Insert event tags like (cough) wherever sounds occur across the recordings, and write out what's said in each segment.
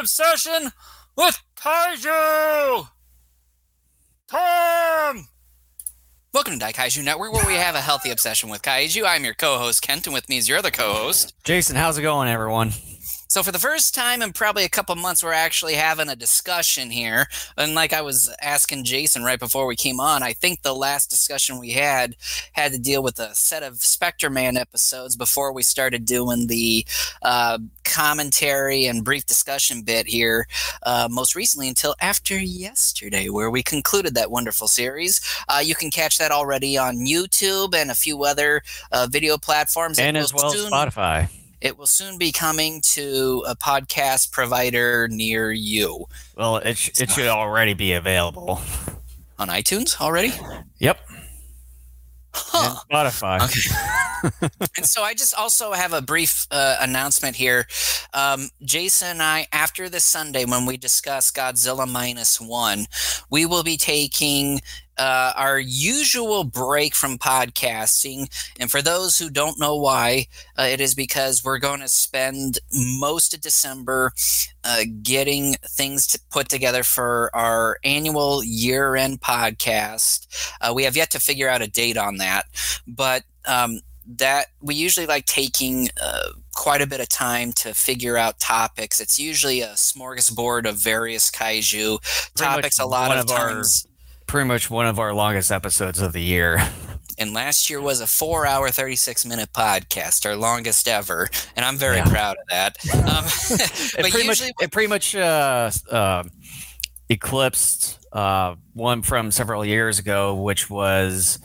obsession with kaiju. Tom. Welcome to Kaiju Network, where we have a healthy obsession with kaiju. I'm your co-host Kent, and with me is your other co-host Jason. How's it going, everyone? So for the first time in probably a couple months, we're actually having a discussion here. And like I was asking Jason right before we came on, I think the last discussion we had had to deal with a set of Spectreman episodes before we started doing the uh, commentary and brief discussion bit here. Uh, most recently, until after yesterday, where we concluded that wonderful series. Uh, you can catch that already on YouTube and a few other uh, video platforms, and as well as Spotify. It will soon be coming to a podcast provider near you. Well, it, sh- it should already be available on iTunes already. Yep. Huh. Spotify. Okay. (laughs) and so I just also have a brief uh, announcement here. Um, Jason and I, after this Sunday, when we discuss Godzilla minus one, we will be taking uh, our usual break from podcasting. And for those who don't know why, uh, it is because we're going to spend most of December uh, getting things to put together for our annual year end podcast. Uh, we have yet to figure out a date on that, but um, that we usually like taking uh, quite a bit of time to figure out topics. It's usually a smorgasbord of various kaiju Pretty topics. A lot of, of times, pretty much one of our longest episodes of the year. (laughs) And last year was a four hour, 36 minute podcast, our longest ever. And I'm very yeah. proud of that. (laughs) Um, (laughs) it, pretty much, it pretty much uh, uh, eclipsed uh, one from several years ago, which was.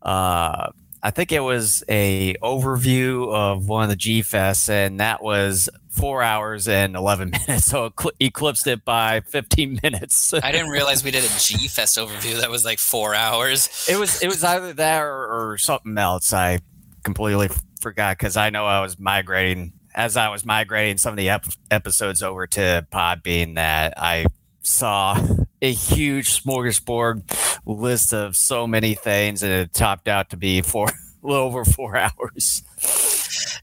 Uh, I think it was a overview of one of the G Fests, and that was four hours and 11 (laughs) minutes. So it eclipsed it by 15 minutes. (laughs) I didn't realize we did a G Fest overview that was like four hours. It was, it was either that or, or something else. I completely forgot because I know I was migrating as I was migrating some of the ep- episodes over to Podbean that I saw a huge smorgasbord list of so many things and it topped out to be four (laughs) a little over four hours.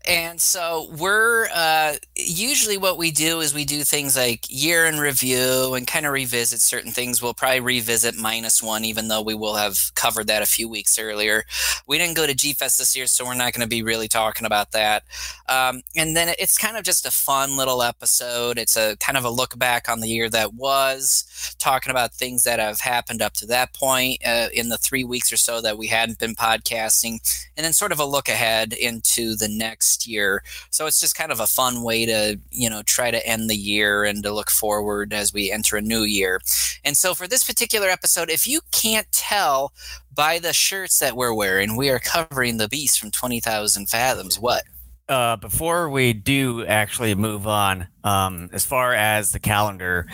And so we're uh, usually what we do is we do things like year in review and kind of revisit certain things. We'll probably revisit minus one, even though we will have covered that a few weeks earlier. We didn't go to G Fest this year, so we're not going to be really talking about that. Um, and then it's kind of just a fun little episode. It's a kind of a look back on the year that was, talking about things that have happened up to that point uh, in the three weeks or so that we hadn't been podcasting, and then sort of a look ahead into the next year. So it's just kind of a fun way to, you know, try to end the year and to look forward as we enter a new year. And so for this particular episode, if you can't tell by the shirts that we're wearing, we are covering the beast from 20,000 fathoms. What? Uh, before we do actually move on, um, as far as the calendar,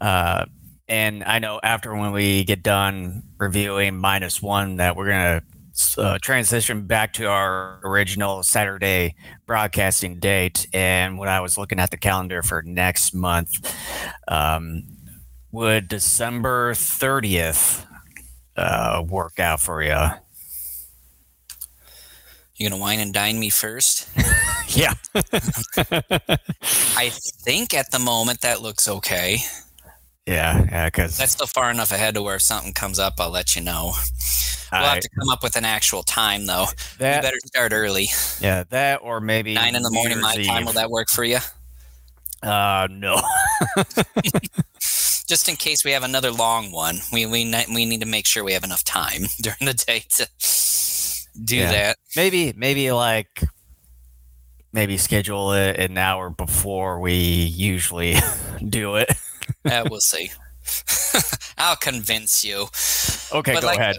uh, and I know after when we get done reviewing minus one that we're gonna uh, transition back to our original Saturday broadcasting date. And when I was looking at the calendar for next month, um, would December 30th uh, work out for you? You're gonna wine and dine me first? (laughs) yeah. (laughs) I think at the moment that looks okay. Yeah, yeah, because that's still far enough ahead to where if something comes up, I'll let you know. We'll I, have to come up with an actual time, though. That, you better start early. Yeah, that or maybe nine in the morning my Eve. time. Will that work for you? Uh, no. (laughs) Just in case we have another long one, we we we need to make sure we have enough time (laughs) during the day to do yeah. that. Maybe maybe like maybe schedule it an hour before we usually (laughs) do it yeah, we'll see. (laughs) I'll convince you. Okay, but go like, ahead.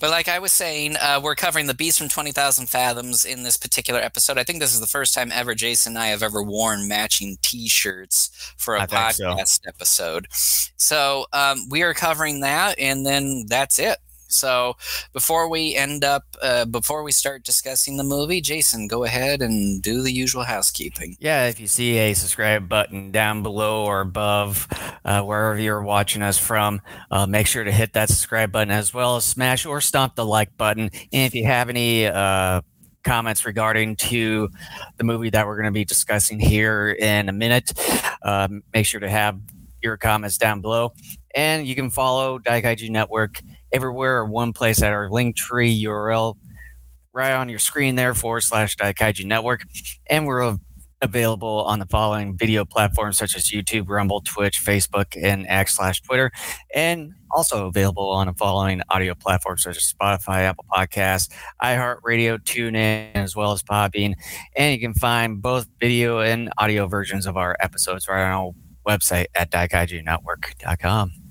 But like I was saying, uh, we're covering the Beast from 20,000 Fathoms in this particular episode. I think this is the first time ever Jason and I have ever worn matching t shirts for a I podcast so. episode. So um, we are covering that, and then that's it. So before we end up, uh, before we start discussing the movie, Jason, go ahead and do the usual housekeeping. Yeah, if you see a subscribe button down below or above, uh, wherever you're watching us from, uh, make sure to hit that subscribe button as well as smash or stomp the like button. And if you have any uh, comments regarding to the movie that we're going to be discussing here in a minute, um, make sure to have your comments down below. And you can follow Daikaiju Network everywhere or one place at our link tree URL right on your screen there forward slash Daikaiju Network. And we're available on the following video platforms such as YouTube, Rumble, Twitch, Facebook, and X slash Twitter, and also available on the following audio platforms such as Spotify, Apple Podcasts, iHeartRadio, TuneIn, as well as Podbean. And you can find both video and audio versions of our episodes right on our website at daikaijunetwork.com.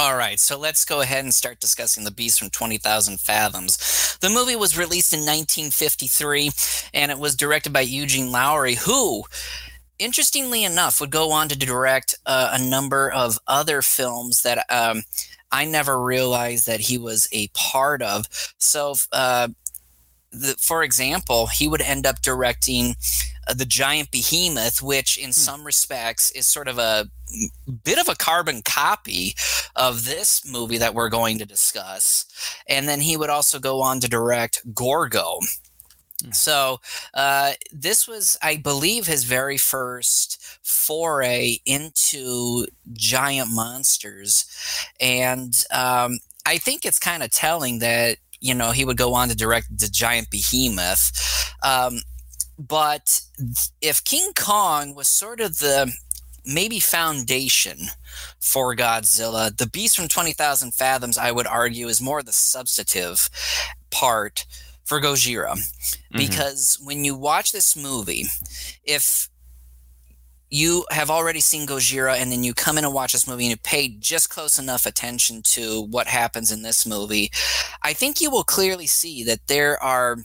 All right, so let's go ahead and start discussing The Beast from 20,000 Fathoms. The movie was released in 1953 and it was directed by Eugène Lourié, who, interestingly enough, would go on to direct uh, a number of other films that um, I never realized that he was a part of. So, uh, the, for example, he would end up directing the giant behemoth, which in hmm. some respects is sort of a bit of a carbon copy of this movie that we're going to discuss. And then he would also go on to direct Gorgo. Hmm. So uh, this was, I believe, his very first foray into giant monsters, and um, I think it's kind of telling that you know he would go on to direct the giant behemoth. Um, but if King Kong was sort of the maybe foundation for Godzilla, the Beast from 20,000 Fathoms, I would argue, is more the substantive part for Gojira. Mm-hmm. Because when you watch this movie, if you have already seen Gojira and then you come in and watch this movie and you pay just close enough attention to what happens in this movie, I think you will clearly see that there are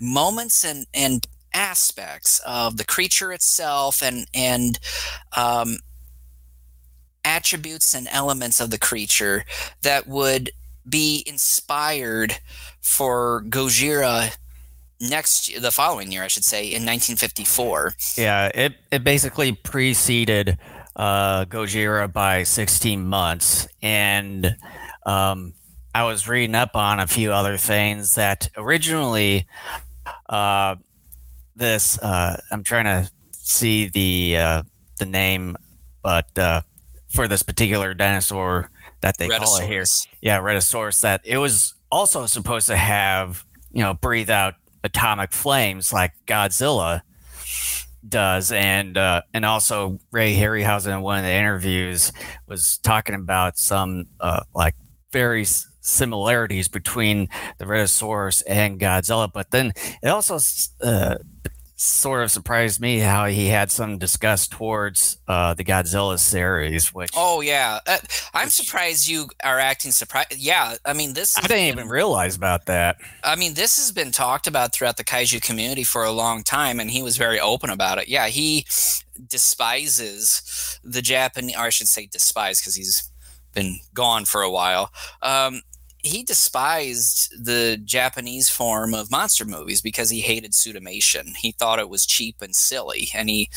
moments and, and aspects of the creature itself and and um, attributes and elements of the creature that would be inspired for Gojira next the following year, I should say, in 1954. Yeah, it it basically preceded uh, Gojira by 16 months, and um, I was reading up on a few other things that originally. Uh, this. Uh, I'm trying to see the uh, the name, but uh, for this particular dinosaur that they call it here, yeah, Rhedosaurus. That it was also supposed to have, you know, breathe out atomic flames like Godzilla does, and uh, and also Ray Harryhausen in one of the interviews was talking about some uh, like very similarities between the Rhedosaurus and Godzilla, but then it also uh, sort of surprised me how he had some disgust towards uh, the Godzilla series. Which oh yeah, uh, I'm which, surprised you are acting surprised. Yeah, I mean this. I didn't been, even realize about that. I mean, this has been talked about throughout the kaiju community for a long time, and he was very open about it. Yeah, he despises the Japanese, or I should say, despise because he's been gone for a while. Um, he despised the Japanese form of monster movies because he hated suitimation. He thought it was cheap and silly, and he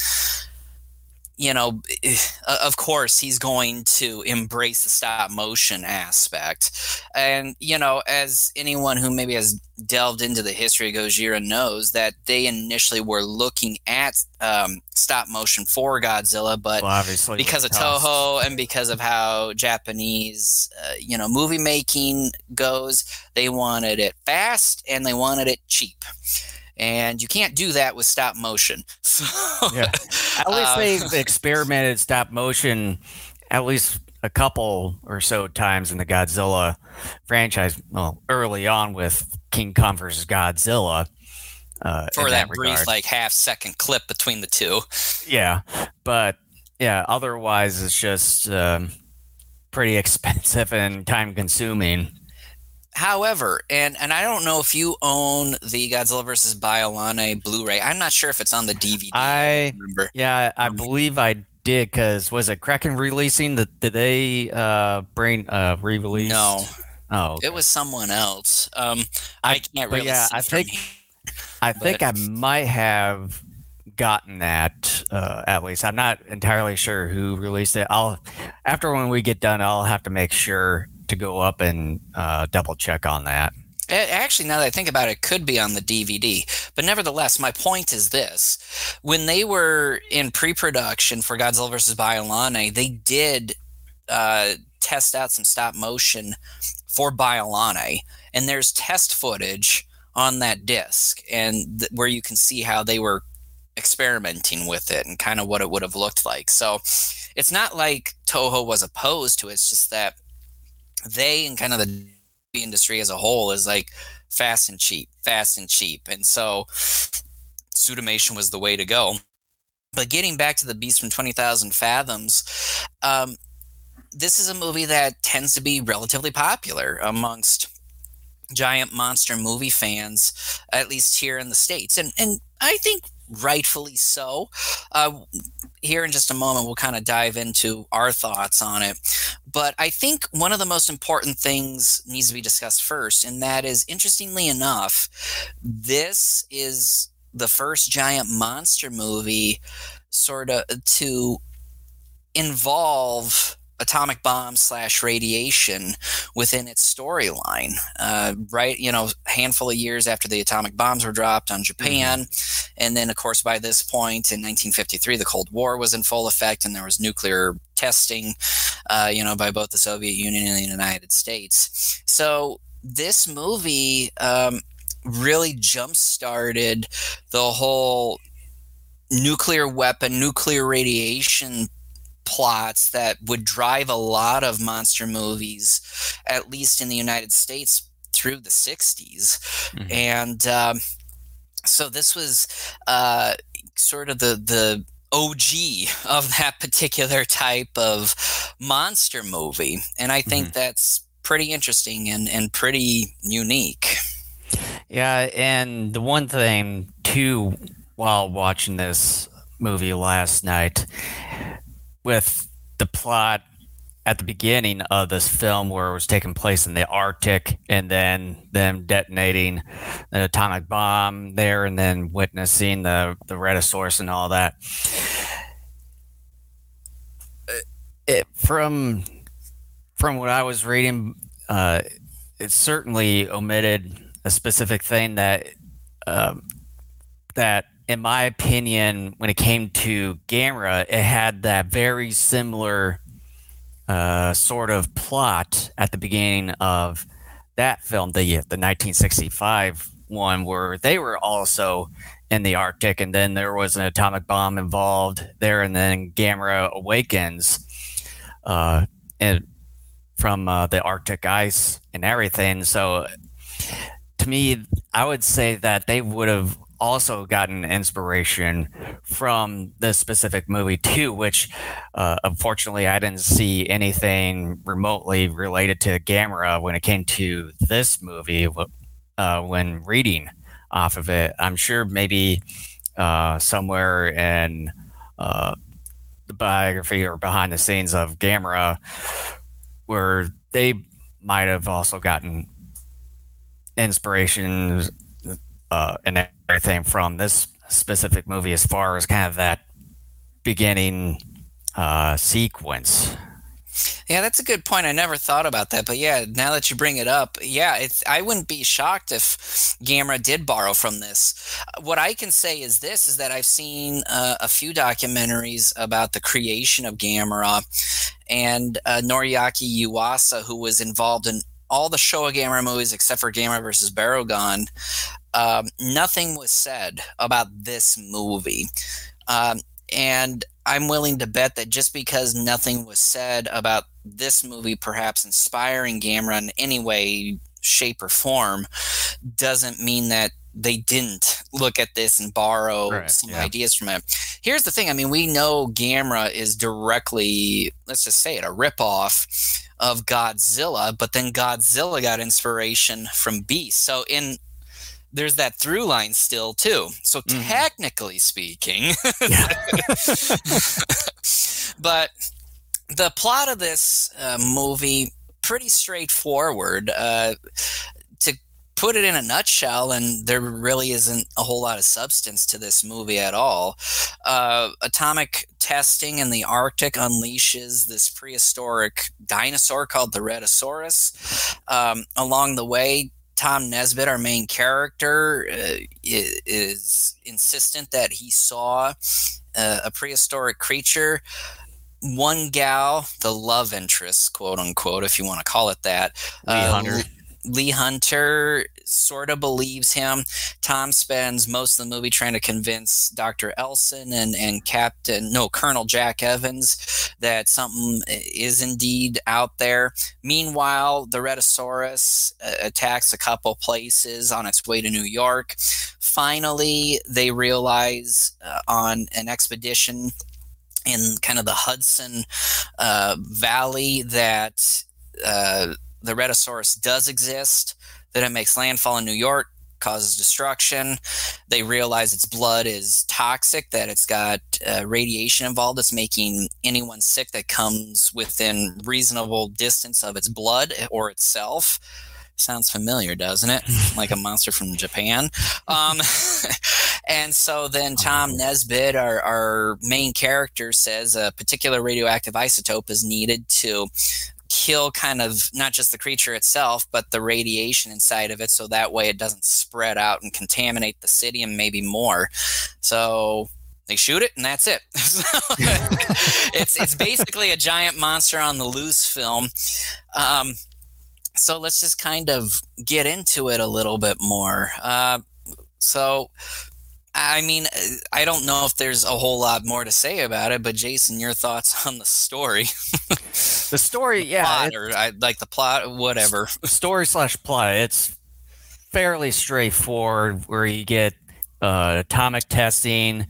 you know, (sighs) of course, he's going to embrace the stop motion aspect. And, you know, as anyone who maybe has delved into the history of Gojira knows, that they initially were looking at um, stop motion for Godzilla, but well, obviously because of Toho and because of how Japanese, uh, you know, movie making goes, they wanted it fast and they wanted it cheap and you can't do that with stop motion. (laughs) So, yeah. At least uh, they've experimented stop motion at least a couple or so times in the Godzilla franchise. Well, early on with King Kong versus Godzilla. Uh, for that, that brief, like half second clip between the two. Yeah, but yeah, otherwise it's just um, pretty (laughs) expensive and time consuming. However, and and I don't know if you own the Godzilla versus Biollante Blu-ray. I'm not sure if it's on the DVD. I, I yeah, I believe I did because was it Kraken releasing? The, did they uh, bring uh, re-release? No. Oh, okay. it was someone else. Um, I, I can't really. Yeah, I think (laughs) I think I might have gotten that uh, at least. I'm not entirely sure who released it. I'll after when we get done, I'll have to make sure to go up and uh, double check on that. Actually, now that I think about it, it could be on the DVD. But nevertheless, my point is this: when they were in pre-production for Godzilla vs. Biollante, they did uh, test out some stop motion for Biollante, and there's test footage on that disc, and th- where you can see how they were experimenting with it and kind of what it would have looked like. So it's not like Toho was opposed to it. It's just that they and kind of the industry as a whole is like fast and cheap, fast and cheap. And so Suitimation was the way to go. But getting back to the Beast from 20,000 Fathoms, um, this is a movie that tends to be relatively popular amongst giant monster movie fans, at least here in the States. And, and I think rightfully so. Uh, here in just a moment, we'll kind of dive into our thoughts on it. But I think one of the most important things needs to be discussed first, and that is, interestingly enough, this is the first giant monster movie sort of to involve atomic bomb slash radiation within its storyline. Uh, right, you know, handful of years after the atomic bombs were dropped on Japan, mm-hmm. and then of course by this point in 1953, the Cold War was in full effect, and there was nuclear testing, uh, you know, by both the Soviet Union and the United States. So this movie um, really jump started the whole nuclear weapon, nuclear radiation plots that would drive a lot of monster movies, at least in the United States through the 60s. Mm-hmm. And um, so this was uh, sort of the, the OG of (laughs) that particular type of monster movie. And I think mm-hmm. that's pretty interesting and, and pretty unique. Yeah, and the one thing too while watching this movie last night with the plot at the beginning of this film where it was taking place in the Arctic and then them detonating an atomic bomb there and then witnessing the, the Rhedosaurus and all that. It, from from what I was reading, uh, it certainly omitted a specific thing that um, that in my opinion, when it came to Gamera, it had that very similar uh, sort of plot at the beginning of that film, the the 1965 one, where they were also in the Arctic, and then there was an atomic bomb involved there, and then Gamera awakens, uh, and from uh, the Arctic ice and everything. So, to me, I would say that they would have also gotten inspiration from this specific movie too, which uh, unfortunately I didn't see anything remotely related to Gamera when it came to this movie uh, when reading off of it. I'm sure maybe uh, somewhere in uh, the biography or behind the scenes of Gamera where they might have also gotten inspiration uh, and everything from this specific movie as far as kind of that beginning uh, sequence. Yeah, that's a good point. I never thought about that, but yeah, now that you bring it up, yeah, I wouldn't be shocked if Gamera did borrow from this. What I can say is this: is that I've seen uh, a few documentaries about the creation of Gamera, and uh, Noriaki Yuasa, who was involved in all the Showa Gamera movies except for Gamera versus Barugon, um, nothing was said about this movie. Um, and I'm willing to bet that just because nothing was said about this movie, perhaps inspiring Gamera in any way, shape, or form, doesn't mean that they didn't look at this and borrow right, some yeah. ideas from it. Here's the thing I mean, we know Gamera is directly, let's just say it, a ripoff of Godzilla, but then Godzilla got inspiration from Beast. So in there's that through line still too. So mm. technically speaking, (laughs) but the plot of this uh, movie pretty straightforward. Uh, to put it in a nutshell, and there really isn't a whole lot of substance to this movie at all. Uh, atomic testing in the Arctic unleashes this prehistoric dinosaur called the Rhedosaurus. Um, along the way, Tom Nesbitt, our main character, uh, is insistent that he saw uh, a prehistoric creature. One gal, the love interest, quote unquote, if you want to call it that, Lee uh, Hunter. Lee Hunter sort of believes him. Tom spends most of the movie trying to convince Dr. Elson and, and Captain, no, Colonel Jack Evans that something is indeed out there. Meanwhile, the Rhedosaurus uh, attacks a couple places on its way to New York. Finally, they realize uh, on an expedition in kind of the Hudson uh, Valley that uh, the Rhedosaurus does exist, that it makes landfall in New York, causes destruction. They realize its blood is toxic, that it's got uh, radiation involved that's making anyone sick that comes within reasonable distance of its blood or itself. Sounds familiar, doesn't it? (laughs) like a monster from Japan. Um, (laughs) and so then Tom Nesbitt, our, our main character, says a particular radioactive isotope is needed to kill kind of not just the creature itself, but the radiation inside of it, so that way it doesn't spread out and contaminate the city and maybe more. So they shoot it and that's it. (laughs) (laughs) it's it's basically a giant monster on the loose film. Um, so let's just kind of get into it a little bit more. Uh, so I mean, I don't know if there's a whole lot more to say about it, but Jason, your thoughts (laughs) on the story? the story, yeah, plot, or I, like the plot, whatever. story slash plot. It's fairly straightforward, where you get uh, atomic testing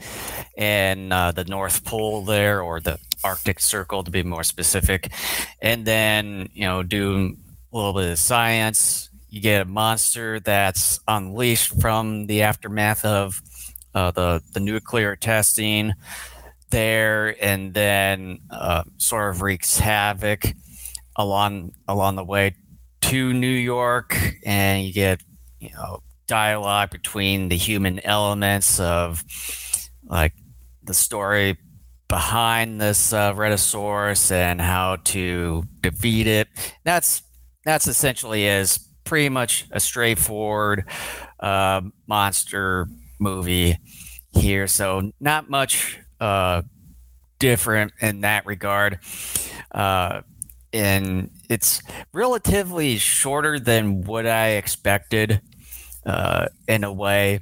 and uh, the North Pole there, or the Arctic Circle to be more specific, and then you know do a little bit of science. You get a monster that's unleashed from the aftermath of uh, the the nuclear testing there, and then uh, sort of wreaks havoc along along the way to New York, and you get you know dialogue between the human elements of like the story behind this uh, Rhedosaurus and how to defeat it. That's that's essentially is pretty much a straightforward uh, monster movie here. So not much uh, different in that regard. Uh, and it's relatively shorter than what I expected uh, in a way.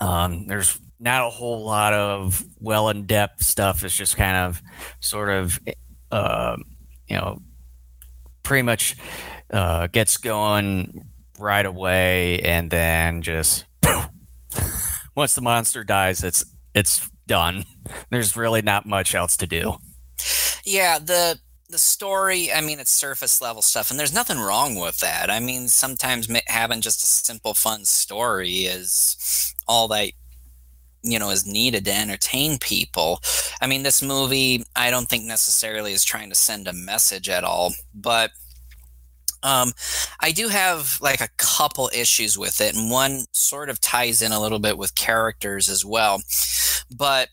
Um, there's not a whole lot of well in depth stuff. It's just kind of sort of, uh, you know, pretty much uh, gets going right away and then just (laughs) once the monster dies, it's it's done. (laughs) There's really not much else to do. Yeah, the the story, I mean, it's surface level stuff, and there's nothing wrong with that. I mean, sometimes having just a simple, fun story is all that you know is needed to entertain people. I mean, this movie, I don't think necessarily is trying to send a message at all, but um, I do have like a couple issues with it, and one sort of ties in a little bit with characters as well. But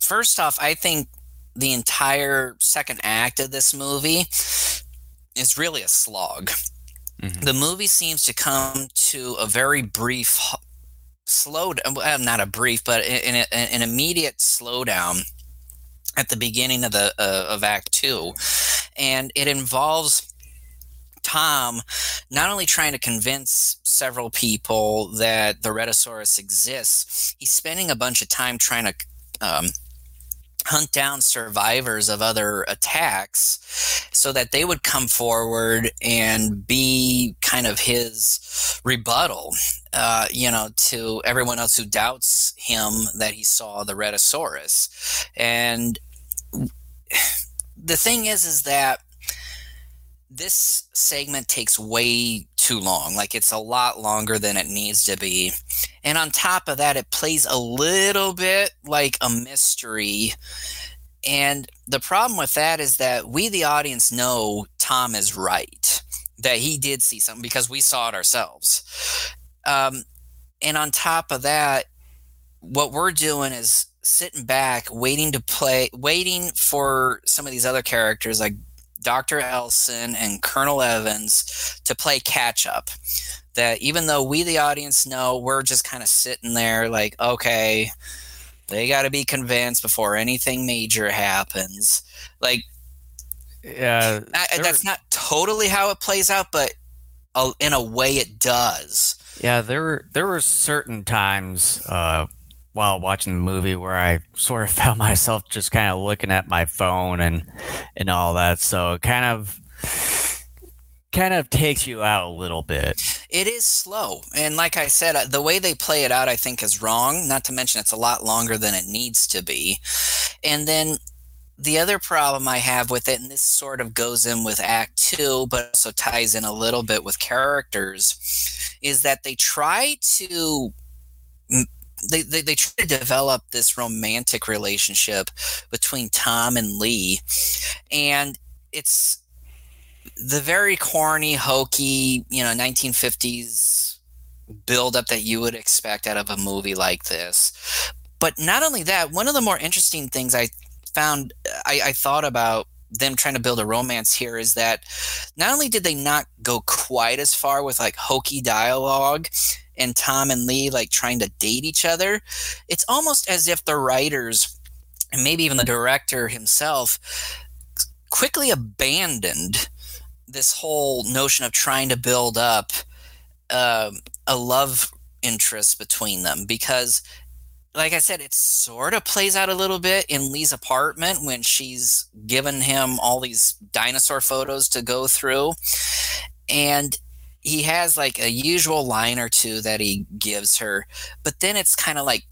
first off, I think the entire second act of this movie is really a slog. Mhm. The movie seems to come to a very brief h- slow well, not a brief but in, in an immediate slowdown at the beginning of the uh, of act 2 and it involves Tom not only trying to convince several people that the Rhedosaurus exists, he's spending a bunch of time trying to um, hunt down survivors of other attacks so that they would come forward and be kind of his rebuttal, uh, you know, to everyone else who doubts him that he saw the Rhedosaurus. And the thing is, is that this segment takes way too long. Like it's a lot longer than it needs to be. And on top of that, it plays a little bit like a mystery. And the problem with that is that we, the audience, know Tom is right, that he did see something because we saw it ourselves. Um, and on top of that, what we're doing is sitting back, waiting to play, waiting for some of these other characters like Dr. Elson and Colonel Evans to play catch up. That even though we, the audience, know we're just kind of sitting there like, okay, they got to be convinced before anything major happens. Like, Yeah, I, that's not totally how it plays out, but uh, in a way it does. Yeah, there were there were certain times uh, while watching the movie where I sort of (laughs) found myself just kind of looking at my phone and and all that. So it kind of kind of takes you out a little bit. It is slow. And like I said, uh, the way they play it out, I think, is wrong. Not to mention, it's a lot longer than it needs to be. And then the other problem I have with it, and this sort of goes in with Act Two, but also ties in a little bit with characters, is that they try to. They, they, they try to develop this romantic relationship between Tom and Lee. And it's the very corny, hokey, you know, 1950s buildup that you would expect out of a movie like this. But not only that, one of the more interesting things I found, I, I thought about them trying to build a romance here is that not only did they not go quite as far with like hokey dialogue and Tom and Lee like trying to date each other, it's almost as if the writers and maybe even the director himself quickly abandoned this whole notion of trying to build up uh, a love interest between them because like i said it sort of plays out a little bit in lee's apartment when she's given him all these dinosaur photos to go through. And he has like a usual line or two that he gives her but then it's kind of like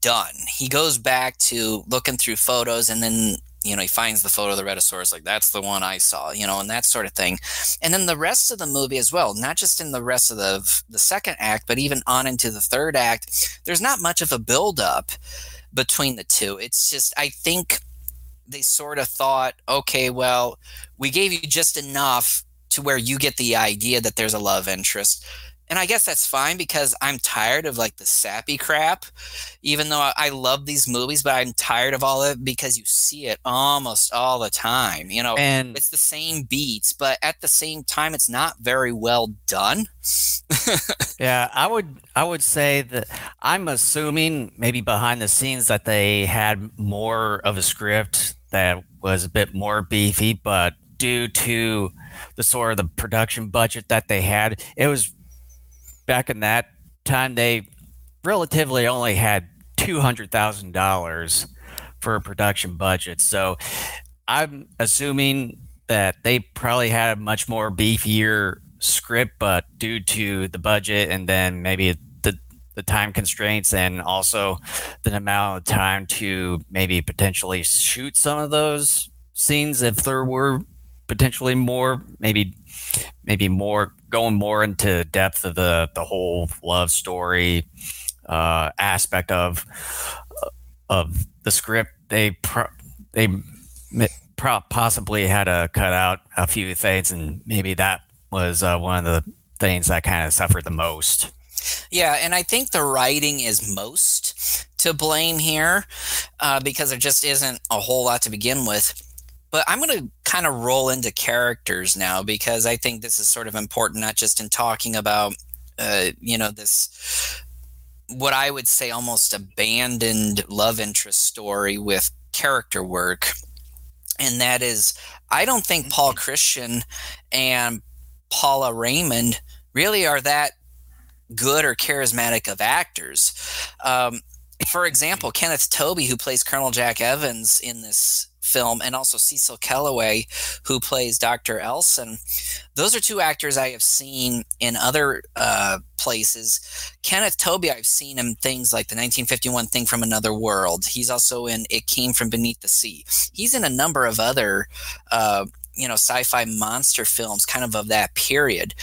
done he goes back to looking through photos and then you know, he finds the photo of the Rhedosaurus, like that's the one I saw, you know, and that sort of thing. And then the rest of the movie as well, not just in the rest of the the second act, but even on into the third act, there's not much of a build up between the two. It's just I think they sort of thought, okay, well, we gave you just enough to where you get the idea that there's a love interest and I guess that's fine because I'm tired of like the sappy crap. Even though I, I love these movies, but I'm tired of all of it because you see it almost all the time. You know, And it's the same beats, but at the same time, it's not very well done. (laughs) yeah, I would I would say that I'm assuming maybe behind the scenes that they had more of a script that was a bit more beefy, but due to the sort of the production budget that they had, it was back in that time they relatively only had two hundred thousand dollars for a production budget. So I'm assuming that they probably had a much more beefier script, but due to the budget and then maybe the the time constraints and also the amount of time to maybe potentially shoot some of those scenes if there were potentially more maybe maybe more going more into depth of the the whole love story uh, aspect of of the script. They pro- they pro- possibly had to cut out a few things, and maybe that was uh, one of the things that kind of suffered the most. Yeah, and I think the writing is most to blame here uh, because there just isn't a whole lot to begin with. But I'm going to kind of roll into characters now because I think this is sort of important, not just in talking about, uh, you know, this what I would say almost abandoned love interest story with character work. And that is, I don't think Paul Christian and Paula Raymond really are that good or charismatic of actors. Um, for example, Kenneth Tobey, who plays Colonel Jack Evans in this film, and also Cecil Kellaway, who plays Dr. Elson. Those are two actors I have seen in other uh, places. Kenneth Tobey, I've seen him things like the 1951 Thing from Another World. He's also in It Came from Beneath the Sea. He's in a number of other. Uh, you know, sci-fi monster films, kind of of that period,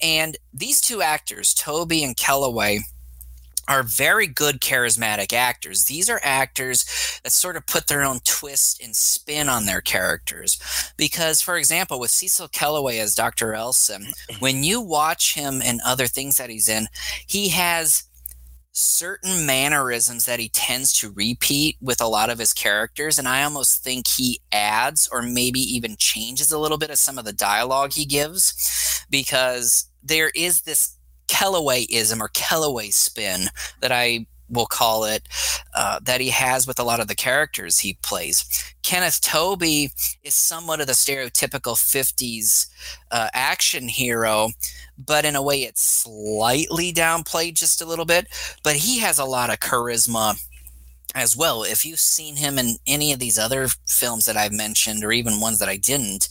and these two actors, Tobey and Kellaway, are very good charismatic actors. These are actors that sort of put their own twist and spin on their characters. Because, for example, with Cecil Kellaway as Dr. Elson, when you watch him and other things that he's in, he has certain mannerisms that he tends to repeat with a lot of his characters. And I almost think he adds or maybe even changes a little bit of some of the dialogue he gives because there is this Kellawayism or Kellaway spin that I will call it, uh, that he has with a lot of the characters he plays. Kenneth Tobey is somewhat of the stereotypical 50s uh, action hero, but in a way it's slightly downplayed just a little bit. But he has a lot of charisma as well. If you've seen him in any of these other films that I've mentioned, or even ones that I didn't,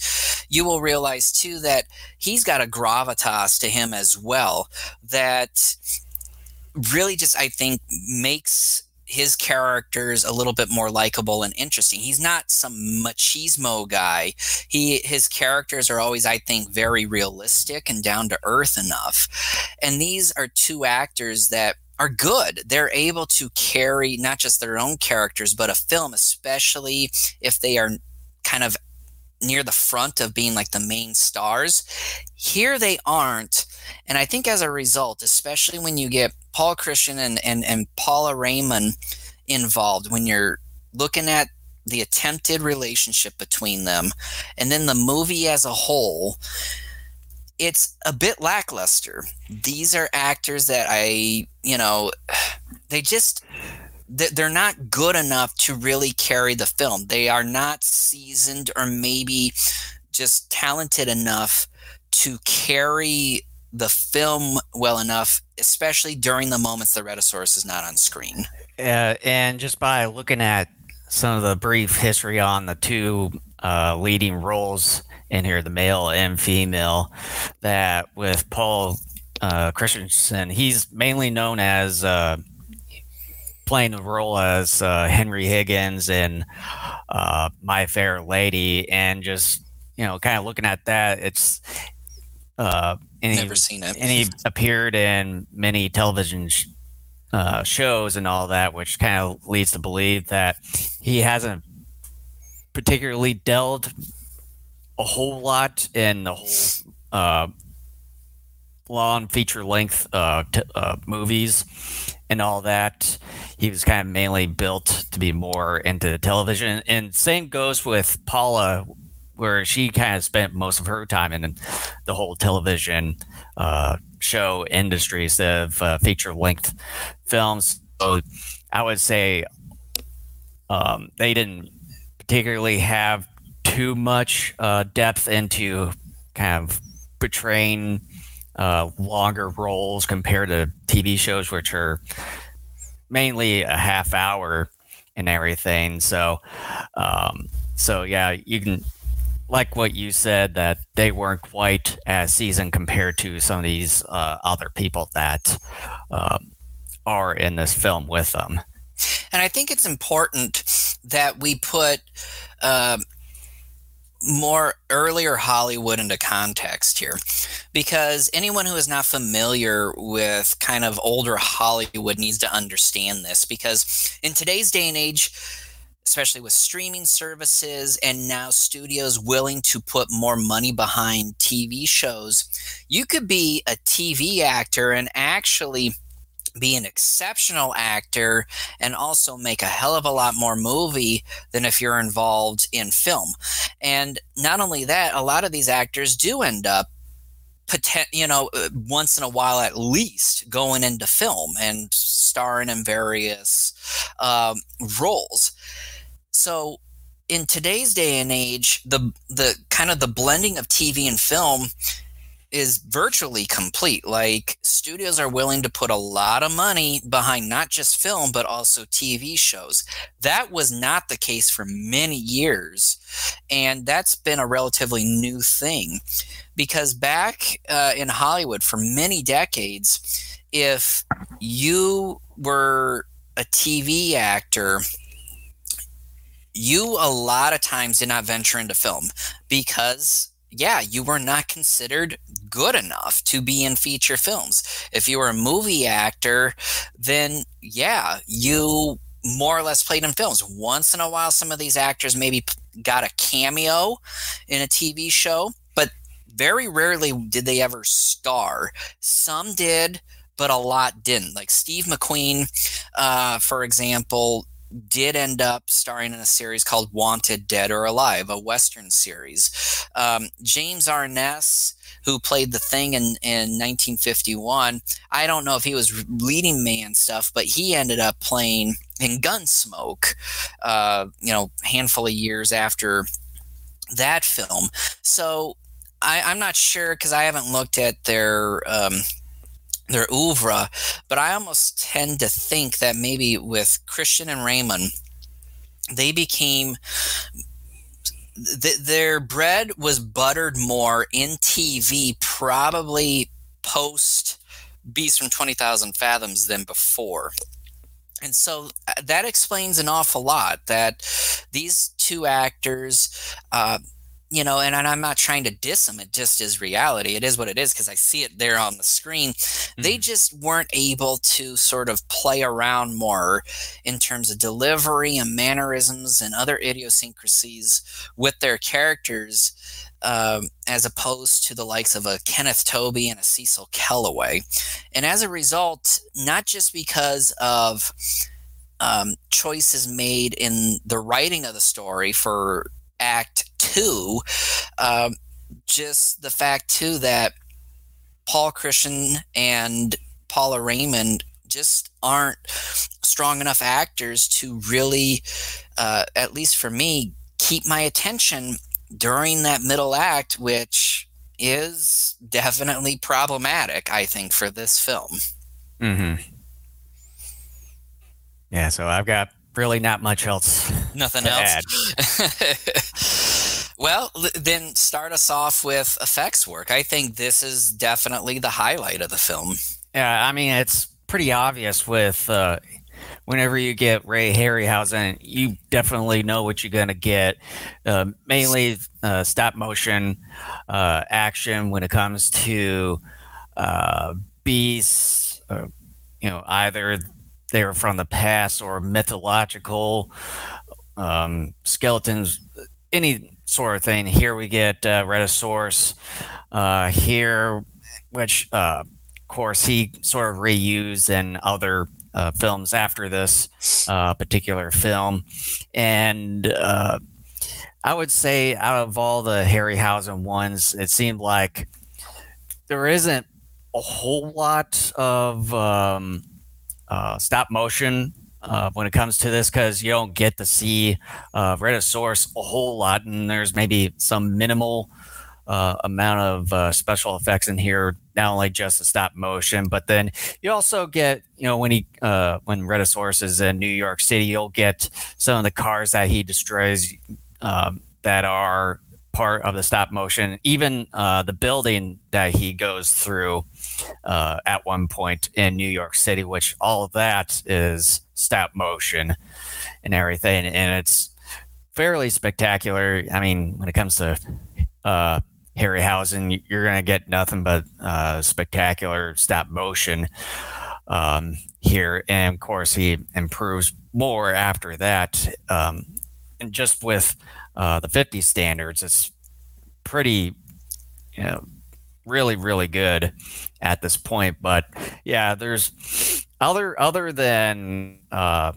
you will realize too that he's got a gravitas to him as well that really just I think makes his characters a little bit more likable and interesting. He's not some machismo guy. He his characters are always I think very realistic and down to earth enough. And these are two actors that are good. They're able to carry not just their own characters but a film especially if they are kind of near the front of being like the main stars. Here they aren't. And I think as a result, especially when you get Paul Christian and, and, and Paula Raymond involved, when you're looking at the attempted relationship between them and then the movie as a whole, it's a bit lackluster. These are actors that I, you know, (sighs) they just they're not good enough to really carry the film. They are not seasoned or maybe just talented enough to carry the film well enough, especially during the moments the Rhedosaurus is not on screen. Uh, and just by looking at some of the brief history on the two uh, leading roles in here, the male and female, that with Paul uh, Christensen, he's mainly known as uh, playing the role as uh, Henry Higgins in uh, My Fair Lady, and just you know, kind of looking at that, it's uh, and never he, seen it, and he appeared in many television sh- uh, shows and all that, which kind of leads to believe that he hasn't particularly delved a whole lot in the whole uh, long feature length uh, t- uh, movies and all that. He was kind of mainly built to be more into television. And same goes with Paula, where she kind of spent most of her time in the whole television uh, show industry instead of uh, feature length films. So I would say um, they didn't particularly have too much uh, depth into kind of portraying uh, longer roles compared to TV shows, which are mainly a half hour and everything. So, um, so yeah, you can like what you said that they weren't quite as seasoned compared to some of these uh, other people that um, are in this film with them. And I think it's important that we put. Uh, more earlier Hollywood into context here because anyone who is not familiar with kind of older Hollywood needs to understand this because in today's day and age especially with streaming services and now studios willing to put more money behind TV shows you could be a TV actor and actually be an exceptional actor and also make a hell of a lot more movie than if you're involved in film. And not only that, a lot of these actors do end up you know uh, once in a while at least going into film and starring in various um, roles so in today's day and age the the kind of the blending of tv and film is virtually complete. Like studios are willing to put a lot of money behind not just film but also TV shows. That was not the case for many years, and that's been a relatively new thing because back uh, in Hollywood for many decades, if you were a TV actor you a lot of times did not venture into film because yeah, you were not considered good enough to be in feature films. If you were a movie actor, then yeah, you more or less played in films. Once in a while, some of these actors maybe got a cameo in a TV show, but very rarely did they ever star. Some did, but a lot didn't. Like Steve McQueen, uh, for example, did end up starring in a series called Wanted Dead or Alive, a Western series. Um, James Arness, who played the thing in, in 1951, I don't know if he was leading man stuff, but he ended up playing in Gunsmoke, uh, you know, handful of years after that film. So I, I'm not sure because I haven't looked at their um, their oeuvre, but I almost tend to think that maybe with Christian and Raymond, they became th- their bread was buttered more in TV, probably post Beast from Twenty Thousand Fathoms than before. And so uh, that explains an awful lot that these two actors, uh, you know, and, and, I'm not trying to diss them. It just is reality. It is what it is because I see it there on the screen. Mm-hmm. They just weren't able to sort of play around more in terms of delivery and mannerisms and other idiosyncrasies with their characters. Um, as opposed to the likes of a Kenneth Tobey and a Cecil Kellaway. And as a result, not just because of um, choices made in the writing of the story for Act Two, um, just the fact too that Paul Christian and Paula Raymond just aren't strong enough actors to really, uh, at least for me, keep my attention during that middle act, which is definitely problematic, I think, for this film. Mm-hmm. Yeah, so I've got really not much else. Nothing else. (laughs) well, then start us off with effects work. I think this is definitely the highlight of the film. Yeah, I mean it's pretty obvious with uh, whenever you get Ray Harryhausen, you definitely know what you're gonna get. Uh, mainly uh, stop motion uh, action when it comes to uh, beasts. Uh, you know, either they're from the past or mythological um, skeletons, any sort of thing. Here we get uh, Rhedosaurus. Uh, here, which uh, of course he sort of reused in other uh, films after this uh, particular film, and uh, I would say out of all the Harryhausen ones, it seemed like there isn't a whole lot of um, uh, stop motion uh, when it comes to this because you don't get to see uh, Source a whole lot, and there's maybe some minimal uh, amount of uh, special effects in here, not only just the stop motion, but then you also get, you know, when he uh, when Rhedosaurus is in New York City, you'll get some of the cars that he destroys um, that are part of the stop motion, even uh, the building that he goes through uh, at one point in New York City, which all of that is stop motion and everything. And it's fairly spectacular. I mean, when it comes to uh, Harryhausen, you're going to get nothing but uh, spectacular stop motion um, here. And of course, he improves more after that. Um, and just with uh, the 50 standards, it's pretty, you know, really, really good at this point. But yeah, there's other other than uh,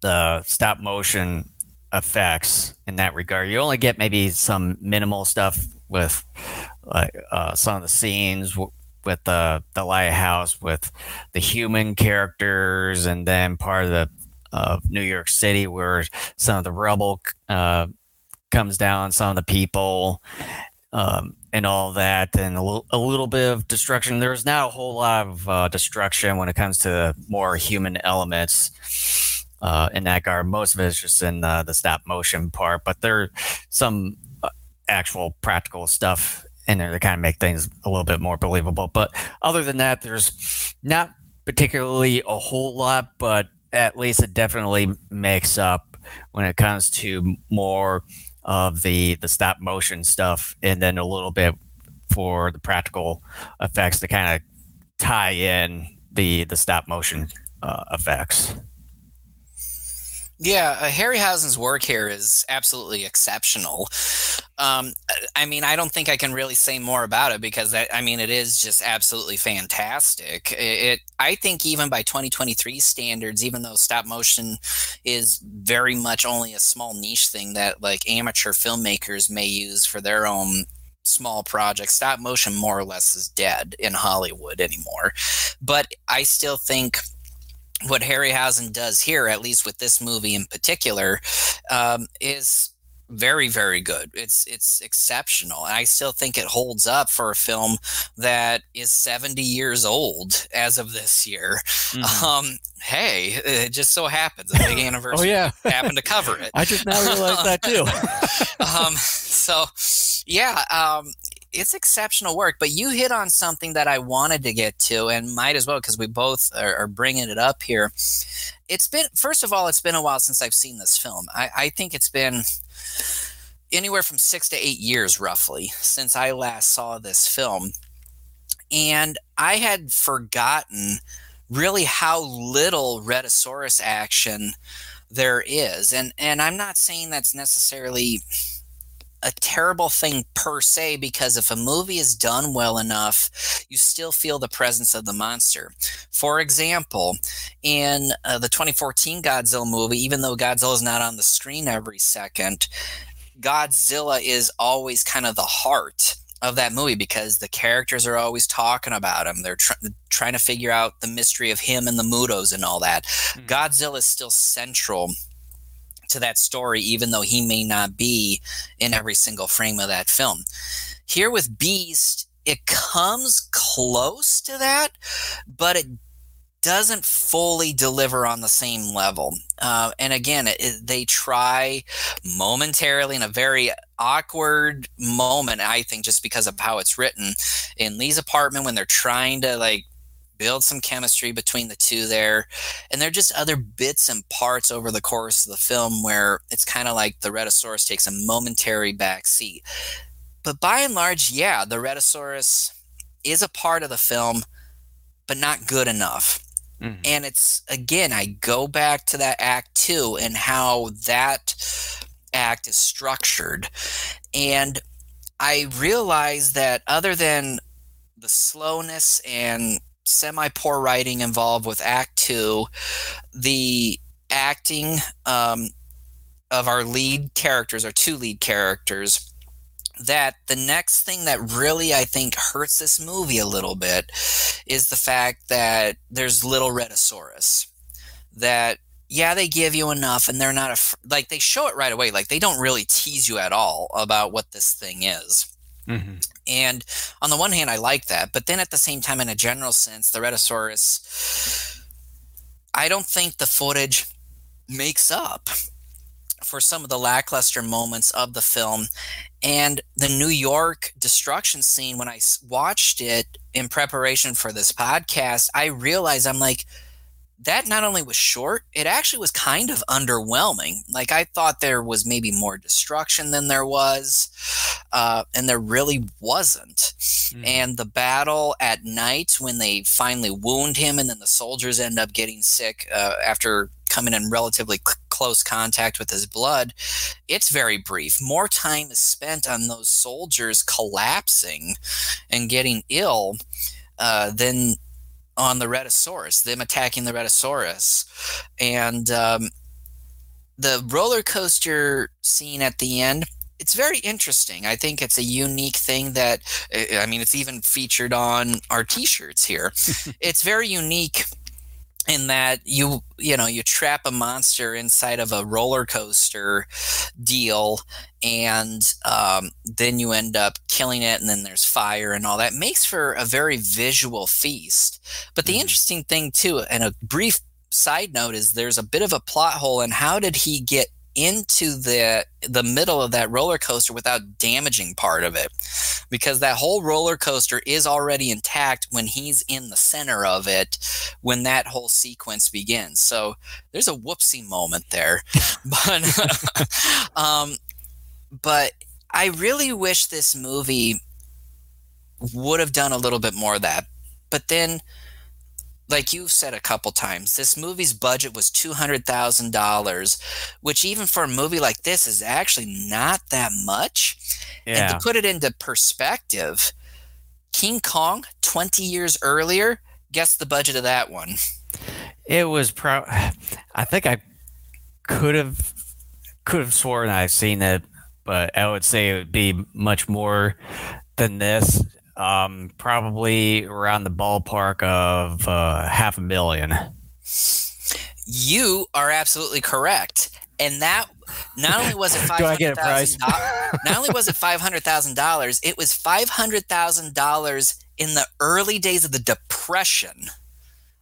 the stop motion effects in that regard. You only get maybe some minimal stuff with like uh, some of the scenes with the the lighthouse with the human characters, and then part of the of New York City where some of the rubble uh, comes down, some of the people, um, and all that, and a, l- a little bit of destruction. There's not a whole lot of uh, destruction when it comes to more human elements uh, in that regard. Most of it is just in uh, the stop motion part, but there's some uh, actual practical stuff in there to kind of make things a little bit more believable. But other than that, there's not particularly a whole lot, but at least it definitely makes up when it comes to more of the the stop motion stuff, and then a little bit for the practical effects to kind of tie in the the stop motion uh, effects. Yeah, uh, Harryhausen's work here is absolutely exceptional. Um, I mean, I don't think I can really say more about it because that, I mean, it is just absolutely fantastic. It, it, I think even by 2023 standards, even though stop motion is very much only a small niche thing that like amateur filmmakers may use for their own small projects, stop motion more or less is dead in Hollywood anymore. But I still think what Harryhausen does here, at least with this movie in particular, um, is very very good. It's it's exceptional. And i still think it holds up for a film that is 70 years old as of this year. Mm-hmm. um hey it just so happens a big (laughs) anniversary oh yeah. happened to cover it. (laughs) I just now realized that too. (laughs) Um so yeah um it's exceptional work. But you hit on something that I wanted to get to, and might as well because we both are, are, bringing it up here. It's been first of all, it's been a while since I've seen this film. I, I think it's been anywhere from six to eight years, roughly, since I last saw this film, and I had forgotten really how little Rhedosaurus action there is, and and I'm not saying that's necessarily a terrible thing per se because if a movie is done well enough, you still feel the presence of the monster. For example, in uh, the 2014 Godzilla movie, even though Godzilla is not on the screen every second, Godzilla is always kind of the heart of that movie because the characters are always talking about him. They're tr- trying to figure out the mystery of him and the MUTOs and all that. Mm-hmm. Godzilla is still central to that story, even though he may not be in every single frame of that film. Here with Beast, it comes close to that, but it doesn't fully deliver on the same level. Uh, and again, it, it, they try momentarily in a very awkward moment, I think, just because of how it's written in Lee's apartment when they're trying to like build some chemistry between the two there. And there are just other bits and parts over the course of the film where it's kind of like the Rhedosaurus takes a momentary back seat. But by and large, yeah, the Rhedosaurus is a part of the film, but not good enough. Mm-hmm. And it's again, I go back to that act two and how that act is structured. And I realize that other than the slowness and semi poor writing involved with Act Two. The acting um, of our lead characters, our two lead characters, that the next thing that really I think hurts this movie a little bit is the fact that there's little Rhedosaurus. That yeah, they give you enough, and they're not a, like they show it right away. Like they don't really tease you at all about what this thing is. Mm-hmm. And on the one hand, I like that, but then at the same time, in a general sense, the Rhedosaurus, I don't think the footage makes up for some of the lackluster moments of the film. And the New York destruction scene, when I watched it in preparation for this podcast, I realized I'm like, that not only was short, it actually was kind of underwhelming. Like I thought there was maybe more destruction than there was, uh, and there really wasn't. Mm. And the battle at night when they finally wound him, and then the soldiers end up getting sick uh, after coming in relatively c- close contact with his blood, it's very brief. More time is spent on those soldiers collapsing and getting ill uh, than on the Rhedosaurus, them attacking the Rhedosaurus. And um, the roller coaster scene at the end, it's very interesting. I think it's a unique thing that, I mean, it's even featured on our t shirts here. (laughs) it's very unique in that you you know you trap a monster inside of a roller coaster deal and um, then you end up killing it and then there's fire and all that makes for a very visual feast but the mm-hmm. interesting thing too and a brief side note is there's a bit of a plot hole in how did he get into the the middle of that roller coaster without damaging part of it. Because that whole roller coaster is already intact when he's in the center of it when that whole sequence begins. So there's a whoopsie moment there. (laughs) But (laughs) um but i really wish this movie would have done a little bit more of that. But then like you've said a couple times, this movie's budget was two hundred thousand dollars, which even for a movie like this is actually not that much. Yeah. And to put it into perspective, King Kong, twenty years earlier, guess the budget of that one. It was pro. (sighs) I think I could have could have sworn I've seen it, but I would say it would be much more than this. Um, probably around the ballpark of uh, half a million. You are absolutely correct. And that not only was it five (laughs) Do I get a price? not only was it five hundred thousand dollars, it was five hundred thousand dollars in the early days of the Depression.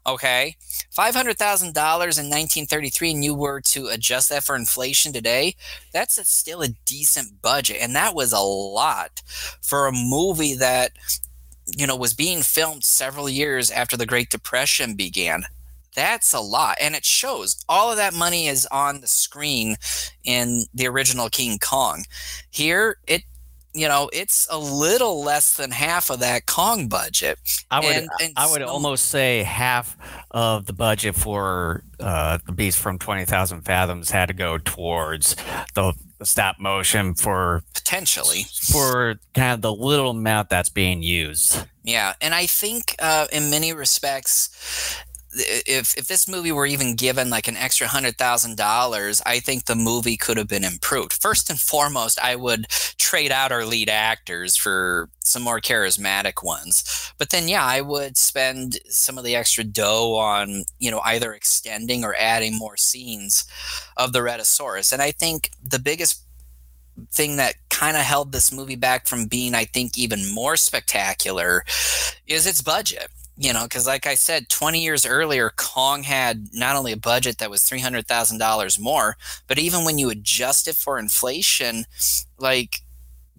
Okay, five hundred thousand dollars in nineteen thirty-three, and you were to adjust that for inflation today. That's a, still a decent budget, and that was a lot for a movie that you know was being filmed several years after the Great Depression began. That's a lot, and it shows. All of that money is on the screen in the original King Kong. Here, it you know it's a little less than half of that Kong budget. I would And- and I would some- almost say half of the budget for uh, the Beast from Twenty Thousand Fathoms had to go towards the, the stop motion for Potentially, for kind of the little amount that's being used. Yeah, and I think uh, in many respects, if if this movie were even given like an extra hundred thousand dollars, I think the movie could have been improved. First and foremost, I would trade out our lead actors for some more charismatic ones. But then, yeah, I would spend some of the extra dough on you know either extending or adding more scenes of the Rhedosaurus. And I think the biggest thing that kind of held this movie back from being, I think, even more spectacular is its budget. You know, because like I said, 20 years earlier, Kong had not only a budget that was $300,000 more, but even when you adjust it for inflation, like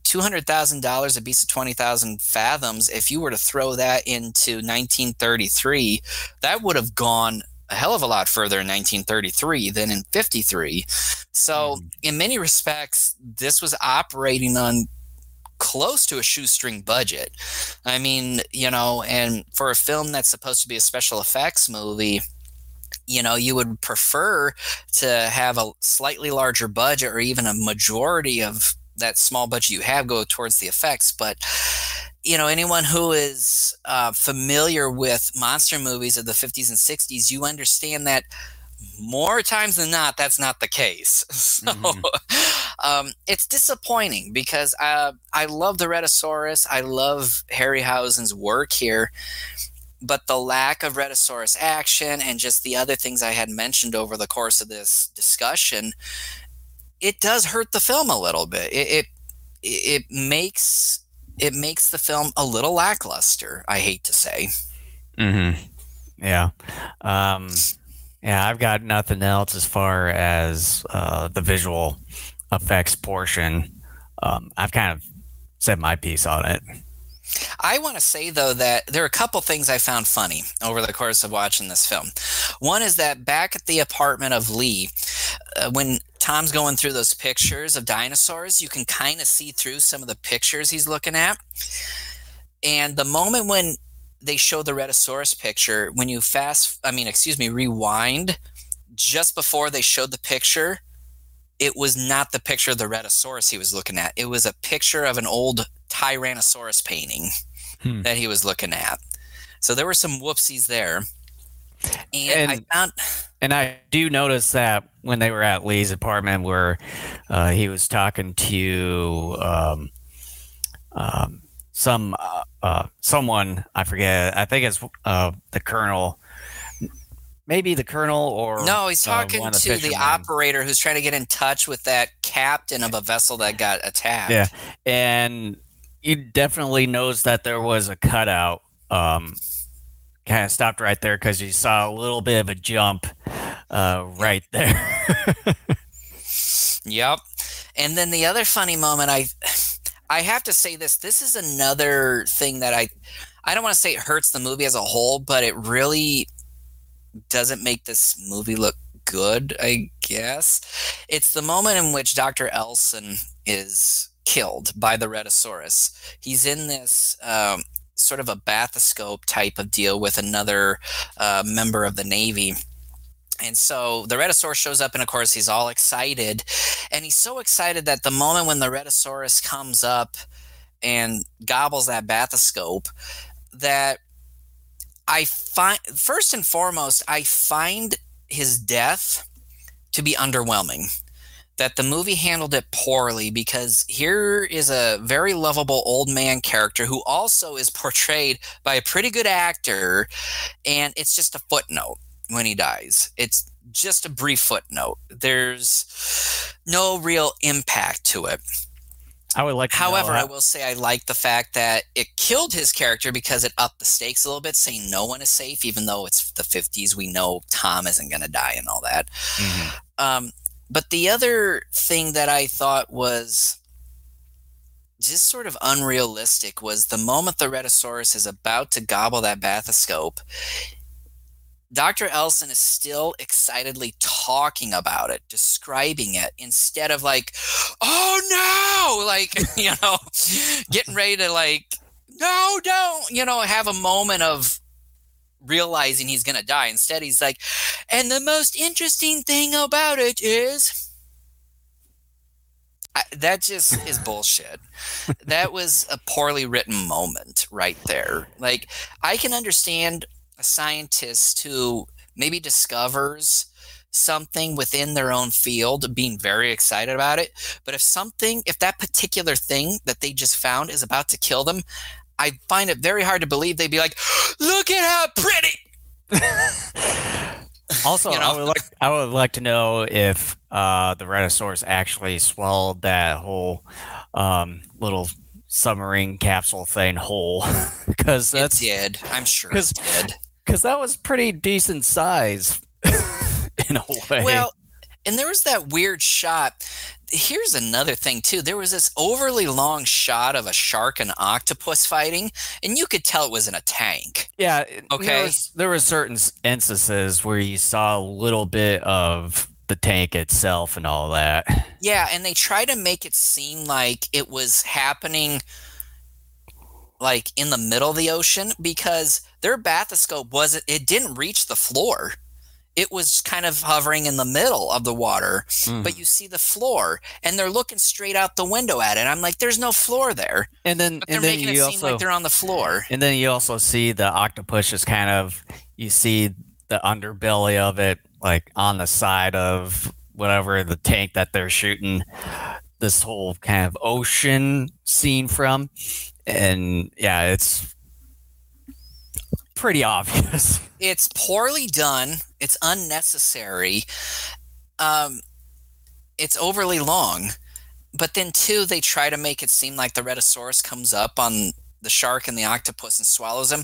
$200,000 a beast of 20,000 fathoms, if you were to throw that into 1933, that would have gone a hell of a lot further in 1933 than in 53. So, mm. in many respects, this was operating on close to a shoestring budget. I mean, you know, and for a film that's supposed to be a special effects movie, you know, you would prefer to have a slightly larger budget or even a majority of that small budget you have go towards the effects. But, you know, anyone who is uh, familiar with monster movies of the 50s and 60s, you understand that more times than not, that's not the case. (laughs) So Mhm. Um, it's disappointing because uh, I love the Rhedosaurus. I love Harryhausen's work here. But the lack of Rhedosaurus action and just the other things I had mentioned over the course of this discussion, it does hurt the film a little bit. It it, it makes it makes the film a little lackluster. I hate to say. Mm-hmm. Yeah. Um, yeah, I've got nothing else as far as uh, the visual effects portion. Um, I've kind of said my piece on it. I want to say though that there are a couple things I found funny over the course of watching this film. One is that back at the apartment of Lee, uh, when Tom's going through those pictures of dinosaurs, you can kind of see through some of the pictures he's looking at. And the moment when they show the Rhedosaurus picture, when you fast, I mean, excuse me, rewind, just before they showed the picture, it was not the picture of the Rhedosaurus he was looking at. It was a picture of an old Tyrannosaurus painting Hmm. that he was looking at. So there were some whoopsies there. And, I found, And I do notice that when they were at Lee's apartment, where uh, he was talking to um, um, some uh, uh, someone I forget. I think it's uh, the colonel, maybe the colonel or no, he's uh, talking of to the fishermen. operator who's trying to get in touch with that captain of a vessel that got attacked. Yeah, and he definitely knows that there was a cutout. Um, kind of stopped right there because you saw a little bit of a jump uh, right there. (laughs) Yep. And then the other funny moment I I have to say this this is another thing that I I don't want to say it hurts the movie as a whole, but it really doesn't make this movie look good, I guess. It's the moment in which Dr. Elson is killed by the Rhedosaurus. He's in this um sort of a bathyscope type of deal with another uh, member of the Navy. And so the Rhedosaurus shows up, and of course, he's all excited. And he's so excited that the moment when the Rhedosaurus comes up and gobbles that bathyscope, that I find, first and foremost, I find his death to be underwhelming. That the movie handled it poorly because here is a very lovable old man character who also is portrayed by a pretty good actor, and it's just a footnote when he dies. It's just a brief footnote. There's no real impact to it. I would like. However, I will say I like the fact that it killed his character because it upped the stakes a little bit, saying no one is safe, even though it's the 50s. We know Tom isn't going to die and all that. Mm-hmm. Um, but the other thing that I thought was just sort of unrealistic was the moment the Rhedosaurus is about to gobble that bathoscope, Dr. Elson is still excitedly talking about it, describing it, instead of like, oh no, like, (laughs) you know, getting ready to like, no, don't, you know, have a moment of realizing he's going to die. Instead, he's like, and the most interesting thing about it is. I, that just is bullshit. that was a poorly written moment right there. Like, I can understand a scientist who maybe discovers something within their own field being very excited about it. But if something if that particular thing that they just found is about to kill them i find it very hard to believe they'd be like (gasps) look at how pretty! (laughs) Also (laughs) you know? i would like i would like to know if uh, the rhedosaurus actually swallowed that whole um, little submarine capsule thing whole. (laughs) Because that's it did. I'm sure it did because that was pretty decent size (laughs) in a way. Well, and there was that weird shot. Here's another thing too. There was this overly long shot of a shark and octopus fighting, and you could tell it was in a tank. Yeah. Okay. There was, there were certain instances where you saw a little bit of the tank itself and all that. Yeah, and they try to make it seem like it was happening like in the middle of the ocean because their bathyscope wasn't it didn't reach the floor. It was kind of hovering in the middle of the water mm. but you see the floor and they're looking straight out the window at it. I'm like there's no floor there. And then but they're and then making you it also, seem like they're on the floor. and then you also see the octopus is kind of you see the underbelly of it like on the side of whatever the tank that they're shooting this whole kind of ocean scene from. And yeah it's pretty obvious. (laughs) It's poorly done. It's unnecessary. Um, it's overly long. But then, too, they try to make it seem like the Rhedosaurus comes up on the shark and the octopus and swallows him.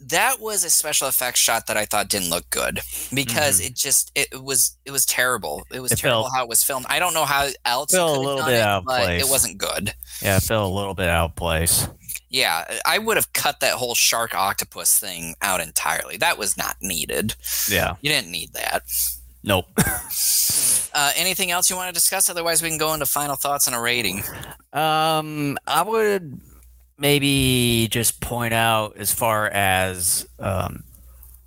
That was a special effects shot that I thought didn't look good because mm-hmm. it just it was it was terrible. It was it terrible felt, how it was filmed. I don't know how else it felt a little bit it, out place. It wasn't good. Yeah, it felt a little bit out of place. Yeah, I would have cut that whole shark octopus thing out entirely. That was not needed. Yeah. You didn't need that. Nope. (laughs) uh, anything else you want to discuss? Otherwise, we can go into final thoughts and a rating. Um, I would maybe just point out as far as um,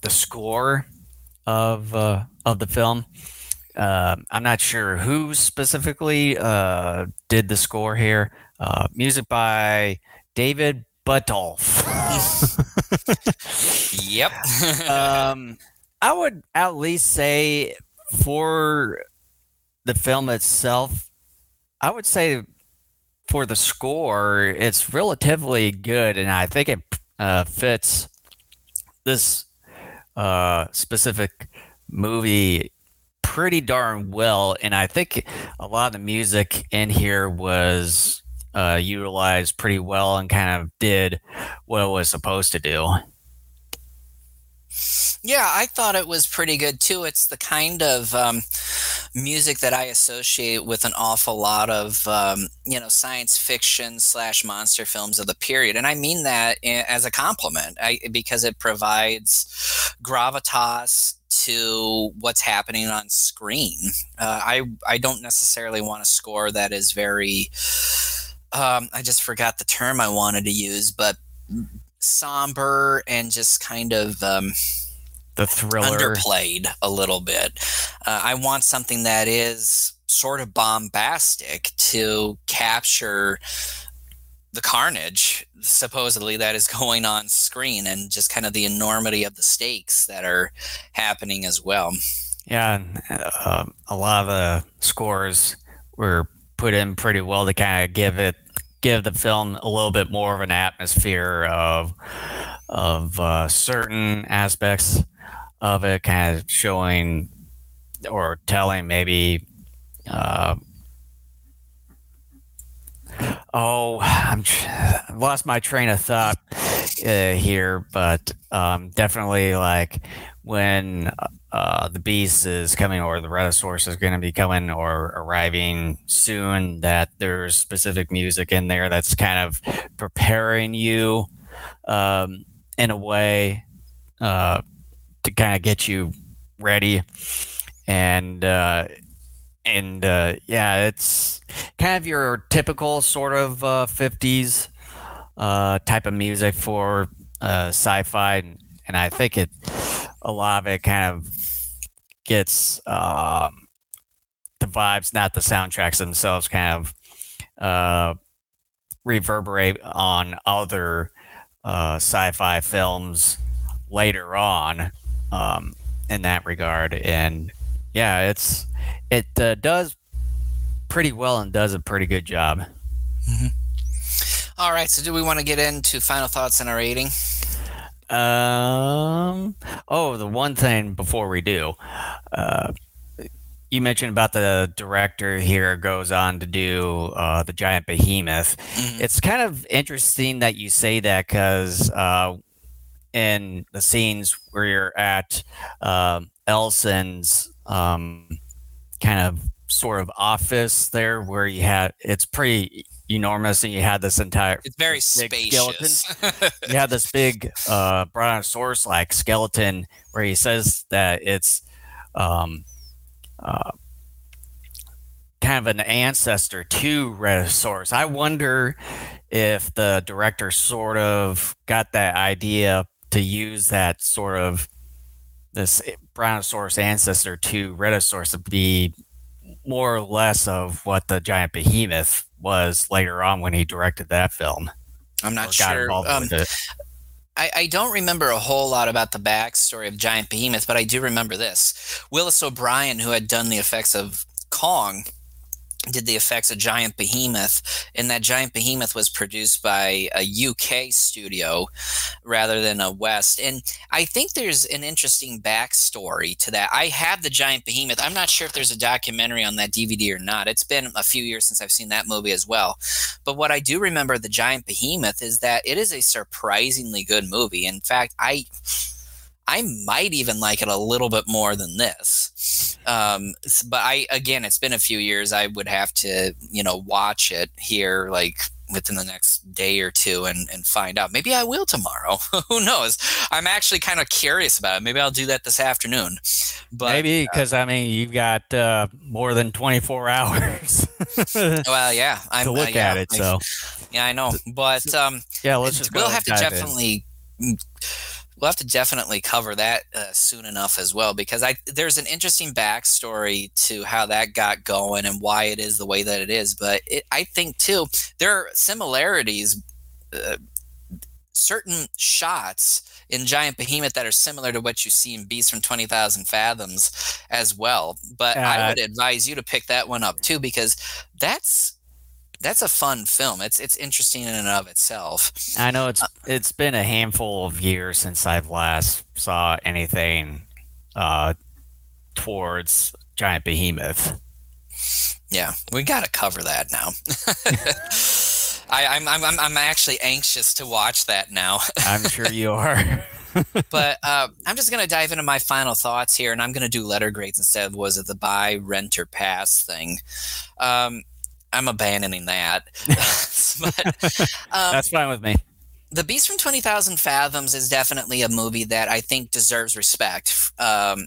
the score of uh, of the film. Uh, I'm not sure who specifically uh, did the score here. Uh, music by David Buttolph. (laughs) yep. (laughs) um, I would at least say for the film itself, I would say for the score, it's relatively good, and I think it uh, fits this uh, specific movie pretty darn well. And I think a lot of the music in here was uh, utilized pretty well and kind of did what it was supposed to do. Yeah, I thought it was pretty good too. It's the kind of um, music that I associate with an awful lot of um, you know science fiction slash monster films of the period, and I mean that as a compliment, I, because it provides gravitas to what's happening on screen. Uh, I I don't necessarily want a score that is very um, I just forgot the term I wanted to use, but somber and just kind of um, the thriller underplayed a little bit. Uh, I want something that is sort of bombastic to capture the carnage supposedly that is going on screen and just kind of the enormity of the stakes that are happening as well. Yeah, uh, a lot of the scores were put in pretty well to kind of give it give the film a little bit more of an atmosphere of of uh, certain aspects of it, kind of showing or telling maybe. Uh, oh, I'm I lost my train of thought uh, here, but um, definitely like when uh, the beast is coming or the Rhedosaurus is going to be coming or arriving soon, that there's specific music in there that's kind of preparing you um, in a way uh, to kind of get you ready. And uh, and uh, yeah, it's kind of your typical sort of 50s uh, type of music for uh, sci-fi, and, and I think it a lot of it kind of gets um, the vibes, not the soundtracks themselves, kind of uh, reverberate on other uh, sci-fi films later on um, in that regard. And yeah, it's it uh, does pretty well and does a pretty good job. Mm-hmm. All right, so do we want to get into final thoughts on our rating? Um. Oh, the one thing before we do, uh, you mentioned about the director here goes on to do uh, the giant behemoth. Mm-hmm. It's kind of interesting that you say that because uh, in the scenes where you're at uh, Elson's um, kind of sort of office there, where you had it's pretty enormous, and you had this entire it's very spacious. skeleton. (laughs) you had this big uh, brontosaurus like skeleton where he says that it's um, uh, kind of an ancestor to Rhedosaurus. I wonder if the director sort of got that idea to use that sort of this brontosaurus ancestor to Rhedosaurus to be more or less of what the giant behemoth was later on when he directed that film. I'm not sure. Um, I, I, don't remember a whole lot about the backstory of Giant Behemoth, but I do remember this. Willis O'Brien, who had done the effects of Kong, did the effects of Giant Behemoth, and that Giant Behemoth was produced by a UK studio rather than a West. And I think there's an interesting backstory to that. I have the Giant Behemoth. I'm not sure if there's a documentary on that DVD or not. It's been a few years since I've seen that movie as well. But what I do remember the Giant Behemoth is that it is a surprisingly good movie. In fact, I I might even like it a little bit more than this. Um, but I, again, it's been a few years. I would have to, you know, watch it here like within the next day or two and, and find out. Maybe I will tomorrow. (laughs) Who knows? I'm actually kind of curious about it. Maybe I'll do that this afternoon. But maybe because uh, I mean you've got uh, more than 24 (laughs) hours. well, yeah, I'm to look uh, yeah, at it. So yeah, I know. But um, yeah, let's just we'll have to definitely. In we'll have to definitely cover that uh, soon enough as well because I there's an interesting backstory to how that got going and why it is the way that it is. But it, I think too there are similarities. Uh, certain shots in Giant Behemoth that are similar to what you see in Beast from 20,000 Fathoms as well. But uh, I would advise you to pick that one up too because that's that's a fun film. It's it's interesting in and of itself. I know it's uh, it's been a handful of years since I've last saw anything uh, towards Giant Behemoth. Yeah, we got to cover that now. (laughs) I, am I'm, I'm I'm actually anxious to watch that now. (laughs) I'm sure you are. (laughs) but uh, I'm just gonna dive into my final thoughts here, and I'm gonna do letter grades instead of was it the buy, rent, or pass thing. Um, I'm abandoning that. (laughs) but, um, That's fine with me. The Beast from 20,000 Fathoms is definitely a movie that I think deserves respect um,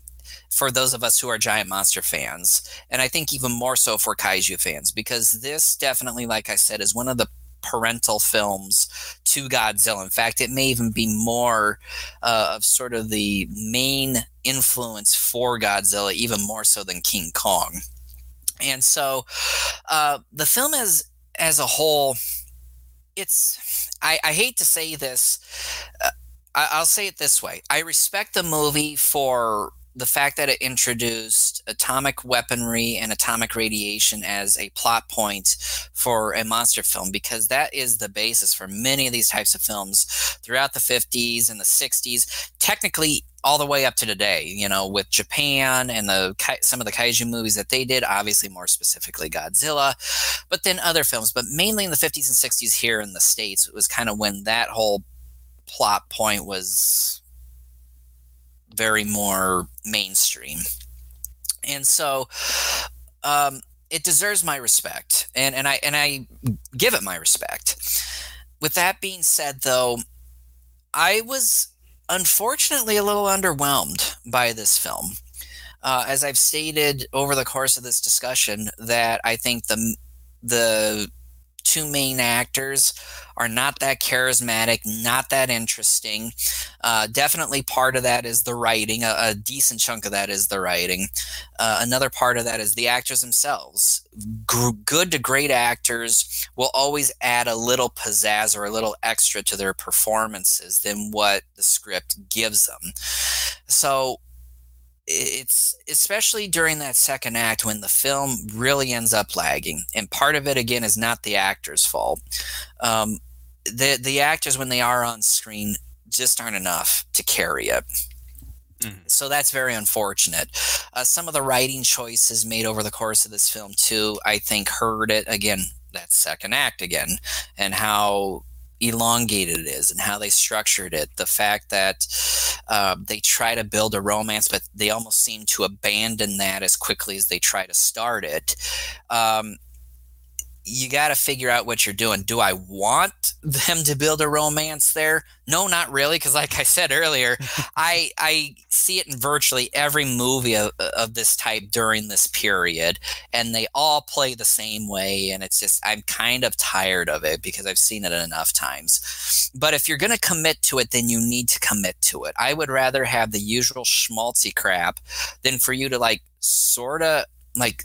for those of us who are giant monster fans. And I think even more so for kaiju fans, because this definitely, like I said, is one of the parental films to Godzilla. In fact, it may even be more uh, of sort of the main influence for Godzilla, even more so than King Kong. And so uh, the film as as a whole, it's I, I hate to say this. Uh, I, I'll say it this way: I respect the movie for the fact that it introduced atomic weaponry and atomic radiation as a plot point for a monster film because that is the basis for many of these types of films throughout the 50s and the 60s technically all the way up to today you know with japan and the some of the kaiju movies that they did obviously more specifically godzilla but then other films. But mainly in the 50s and 60s here in the states it was kind of when that whole plot point was very more mainstream. And so um, it deserves my respect, and, and I and I give it my respect. With that being said, though, I was unfortunately a little underwhelmed by this film. Uh, as I've stated over the course of this discussion, that I think the the two main actors are not that charismatic, not that interesting. Uh, definitely part of that is the writing. A, a decent chunk of that is the writing. Uh, another part of that is the actors themselves. G- good to great actors will always add a little pizzazz or a little extra to their performances than what the script gives them. So it's especially during that second act when the film really ends up lagging and part of it again is not the actor's fault. Um, the the actors when they are on screen just aren't enough to carry it. Mm-hmm. so that's very unfortunate. Uh, some of the writing choices made over the course of this film too i think hurt it again that second act again and how elongated it is and how they structured it. The fact that uh, they try to build a romance, but they almost seem to abandon that as quickly as they try to start it. Um, you got to figure out what you're doing. Do I want (laughs) them to build a romance there? No, not really, because like I said earlier, (laughs) I I see it in virtually every movie of, of this type during this period, and they all play the same way, and it's just I'm kind of tired of it because I've seen it enough times. But if you're gonna commit to it, then you need to commit to it. I would rather have the usual schmaltzy crap than for you to like sort of like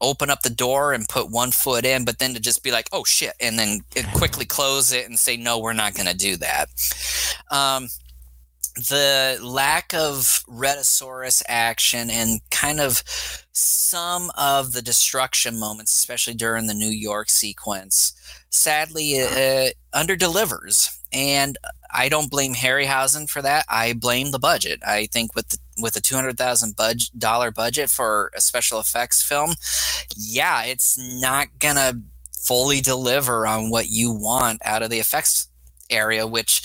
open up the door and put one foot in, but then to just be like, oh shit, and then quickly close it and say, no, we're not going to do that. Um, the lack of Rhedosaurus action and kind of some of the destruction moments, especially during the New York sequence, sadly uh, under delivers. And I don't blame Harryhausen for that. I blame the budget. I think with the with a two hundred thousand dollar budget for a special effects film, yeah, it's not gonna fully deliver on what you want out of the effects area, which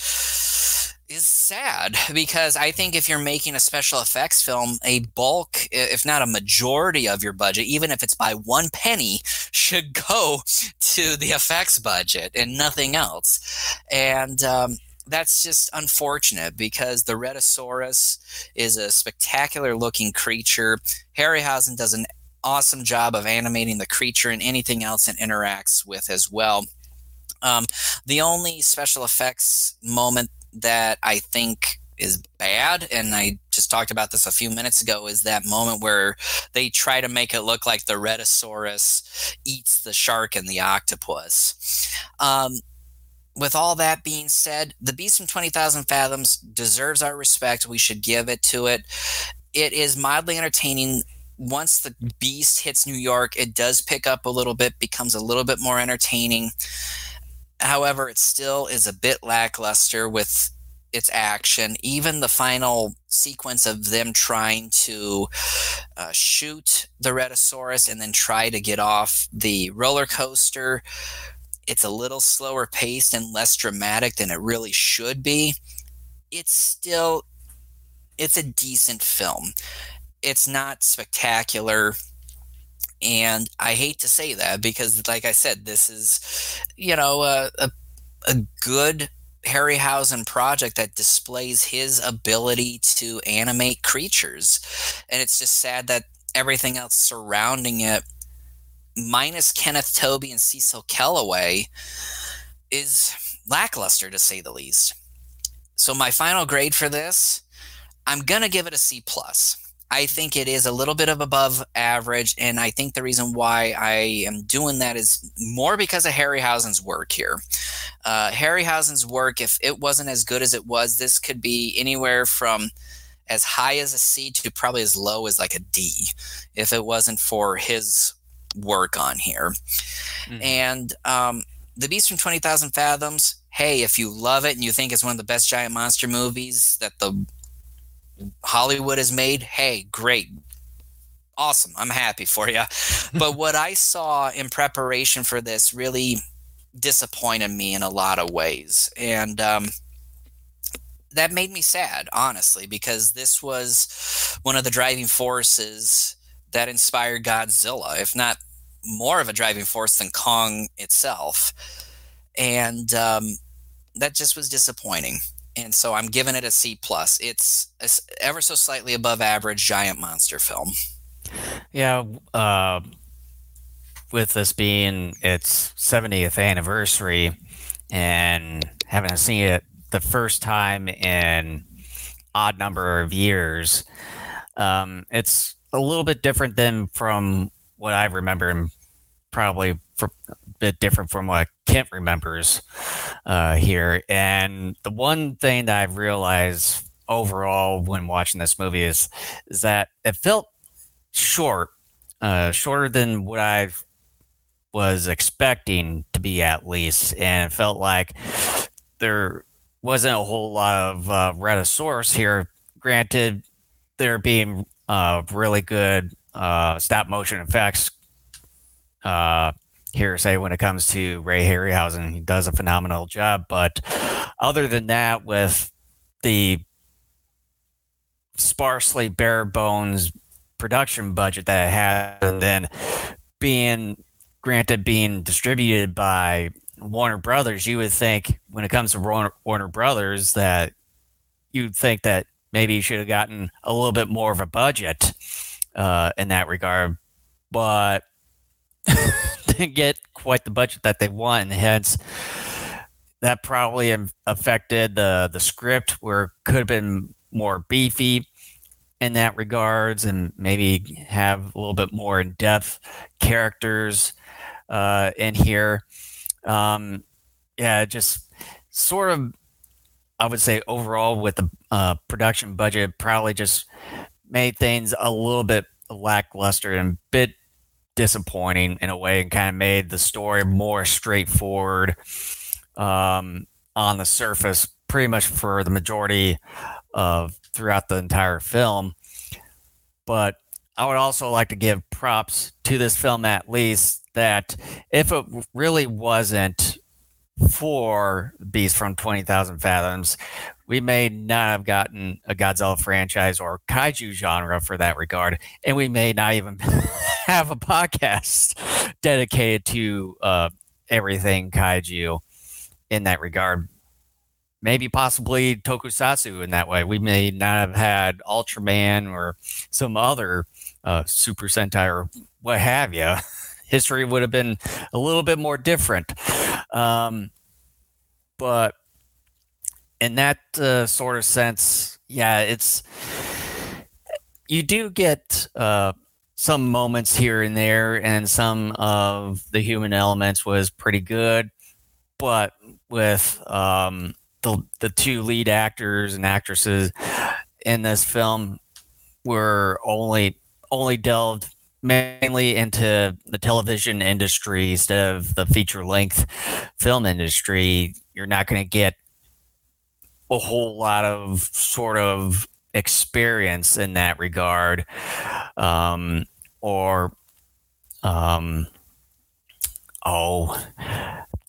is sad because I think if you're making a special effects film, a bulk, if not a majority of your budget, even if it's by one penny, (laughs) should go to the effects budget and nothing else. And um, that's just unfortunate because the Rhedosaurus is a spectacular looking creature. Harryhausen does an awesome job of animating the creature and anything else it interacts with as well. Um, the only special effects moment that I think is bad, and I just talked about this a few minutes ago, is that moment where they try to make it look like the Rhedosaurus eats the shark and the octopus. Um, with all that being said, the Beast from 20,000 Fathoms deserves our respect. We should give it to it. It is mildly entertaining. Once the Beast hits New York, it does pick up a little bit, becomes a little bit more entertaining. However, it still is a bit lackluster with its action. Even the final sequence of them trying to uh, shoot the Rhedosaurus and then try to get off the roller coaster it's a little slower paced and less dramatic than it really should be it's still it's a decent film. It's not spectacular and i hate to say that because like i said this is you know a, a, a good harryhausen project that displays his ability to animate creatures. And it's just sad that everything else surrounding it minus Kenneth Tobey and Cecil Kellaway, is lackluster to say the least. So my final grade for this, I'm gonna give it a C plus. I think it is a little bit of above average, and I think the reason why I am doing that is more because of Harryhausen's work here. Uh, Harryhausen's work, if it wasn't as good as it was, this could be anywhere from as high as a C to probably as low as like a D, if it wasn't for his work on here. Mm-hmm. And um, the Beast from Twenty Thousand Fathoms. Hey, if you love it and you think it's one of the best giant monster movies that the Hollywood has made, hey, great. Awesome. I'm happy for you. (laughs) but what I saw in preparation for this really disappointed me in a lot of ways. And um, that made me sad, honestly, because this was one of the driving forces that inspired Godzilla, if not more of a driving force than Kong itself. And um, that just was disappointing and so I'm giving it a C plus. It's a, ever so slightly above average giant monster film. Yeah, uh, with this being its 70th anniversary, and having seen it the first time in odd number of years, um, it's a little bit different than from what I remember, and probably a bit different from what Kent remembers uh, here. And the one thing that I've realized overall when watching this movie is is that it felt short, uh, shorter than what I was expecting to be at least, and it felt like there wasn't a whole lot of uh, Rhedosaurus here. Granted, there being uh, really good uh, stop motion effects uh, hearsay when it comes to Ray Harryhausen. He does a phenomenal job. But other than that, with the sparsely bare bones production budget that it had, and then being granted being distributed by Warner Brothers, you would think when it comes to Warner, Warner Brothers that you'd think that maybe you should have gotten a little bit more of a budget uh, in that regard. But (laughs) didn't get quite the budget that they want, and hence that probably affected the the script where could have been more beefy in that regards and maybe have a little bit more in-depth characters uh, in here. Um, yeah just sort of i would say overall with the uh, production budget probably just made things a little bit lackluster and bit disappointing in a way and kind of made the story more straightforward um, on the surface pretty much for the majority of throughout the entire film. But i would also like to give props to this film at least that if it really wasn't for Beast from 20,000 Fathoms, we may not have gotten a Godzilla franchise or kaiju genre for that regard. And we may not even (laughs) have a podcast dedicated to uh, everything kaiju in that regard. Maybe possibly tokusatsu in that way. We may not have had Ultraman or some other uh, Super Sentai or what have you. (laughs) History would have been a little bit more different. Um, but in that uh, sort of sense, yeah, it's you do get uh, some moments here and there, and some of the human elements was pretty good, but with um, the the two lead actors and actresses in this film were only only delved mainly into the television industry instead of the feature length film industry. You're not going to get a whole lot of sort of experience in that regard um, or um, oh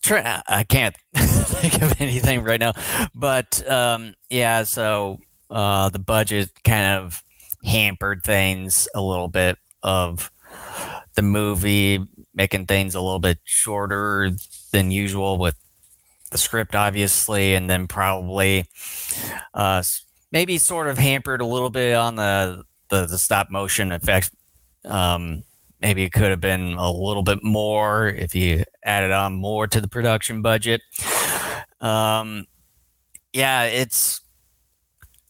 try, i can't (laughs) think of anything right now but um, yeah so uh, the budget kind of hampered things a little bit of the movie making things a little bit shorter than usual with the script, obviously, and then probably uh, maybe sort of hampered a little bit on the the, the stop motion effects. Um, maybe it could have been a little bit more if you added on more to the production budget. Um, yeah, it's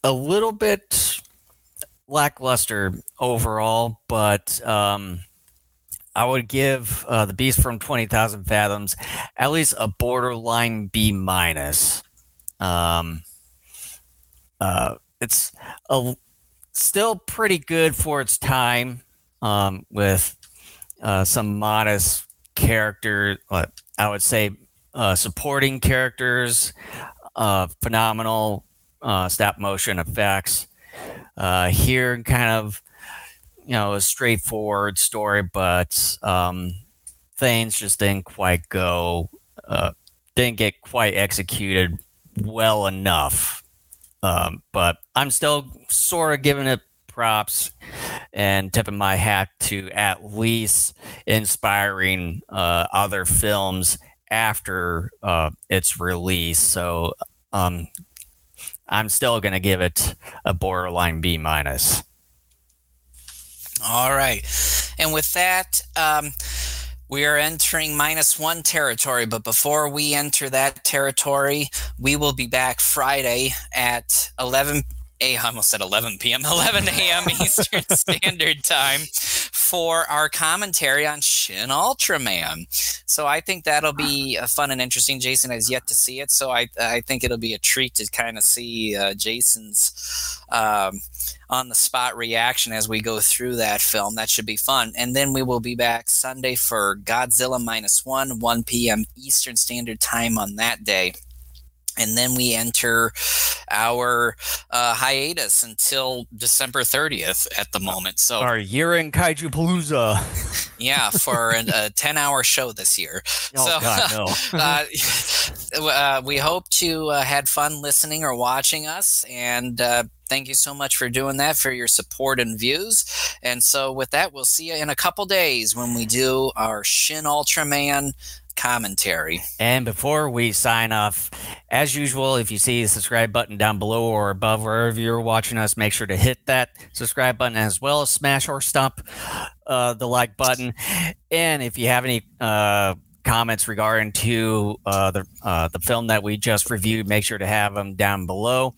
a little bit lackluster overall, but um, I would give uh, the Beast from Twenty Thousand Fathoms at least a borderline B minus. Um, uh, it's a, still pretty good for its time, um, with uh, some modest character. I would say uh, supporting characters, uh, phenomenal uh, stop motion effects. Uh, here, kind of, you know, a straightforward story, but um, things just didn't quite go, uh, didn't get quite executed well enough. Um, but I'm still sort of giving it props and tipping my hat to at least inspiring uh, other films after uh, its release. So um, I'm still going to give it a borderline B minus. All right. And with that, um, we are entering minus one territory. But before we enter that territory, we will be back Friday at 11 (laughs) a, I almost said 11 p.m., 11 a.m. Eastern Standard Time for our commentary on Shin Ultraman. So I think that'll be uh, fun and interesting. Jason has yet to see it, so I, I think it'll be a treat to kind of see uh, Jason's um, on the spot reaction as we go through that film. That should be fun. And then we will be back Sunday for Godzilla minus one, 1 p.m. Eastern Standard Time on that day and then we enter our uh, hiatus until December 30th at the moment. So our year in Kaiju Palooza. yeah, for (laughs) an, a 10 hour show this year. Oh so, God, no. (laughs) uh, uh, we hope to uh, had fun listening or watching us, and uh, thank you so much for doing that for your support and views. And so with that, we'll see you in a couple days when we do our Shin Ultraman commentary. And before we sign off, as usual, if you see the subscribe button down below or above wherever you're watching us, make sure to hit that subscribe button as well as smash or stomp uh, the like button. And if you have any uh, comments regarding to uh, the uh, the film that we just reviewed, make sure to have them down below.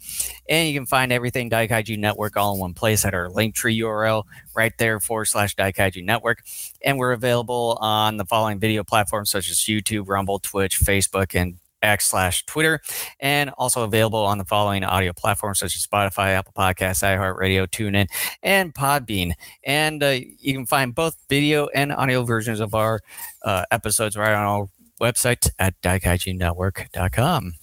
And you can find everything Daikaiju Network all in one place at our Linktree URL right there forward slash Daikaiju Network. And we're available on the following video platforms such as YouTube, Rumble, Twitch, Facebook, and X slash Twitter, and also available on the following audio platforms such as Spotify, Apple Podcasts, iHeartRadio, TuneIn, and Podbean. And uh, you can find both video and audio versions of our uh, episodes right on our website at daikaijunetwork.com.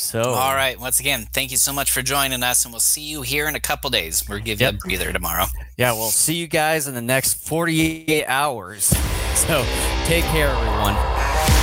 So, all right. Once again, thank you so much for joining us, and we'll see you here in a couple days. We'll give yep. you a breather tomorrow. Yeah, we'll see you guys in the next 48 hours. So, take care, everyone.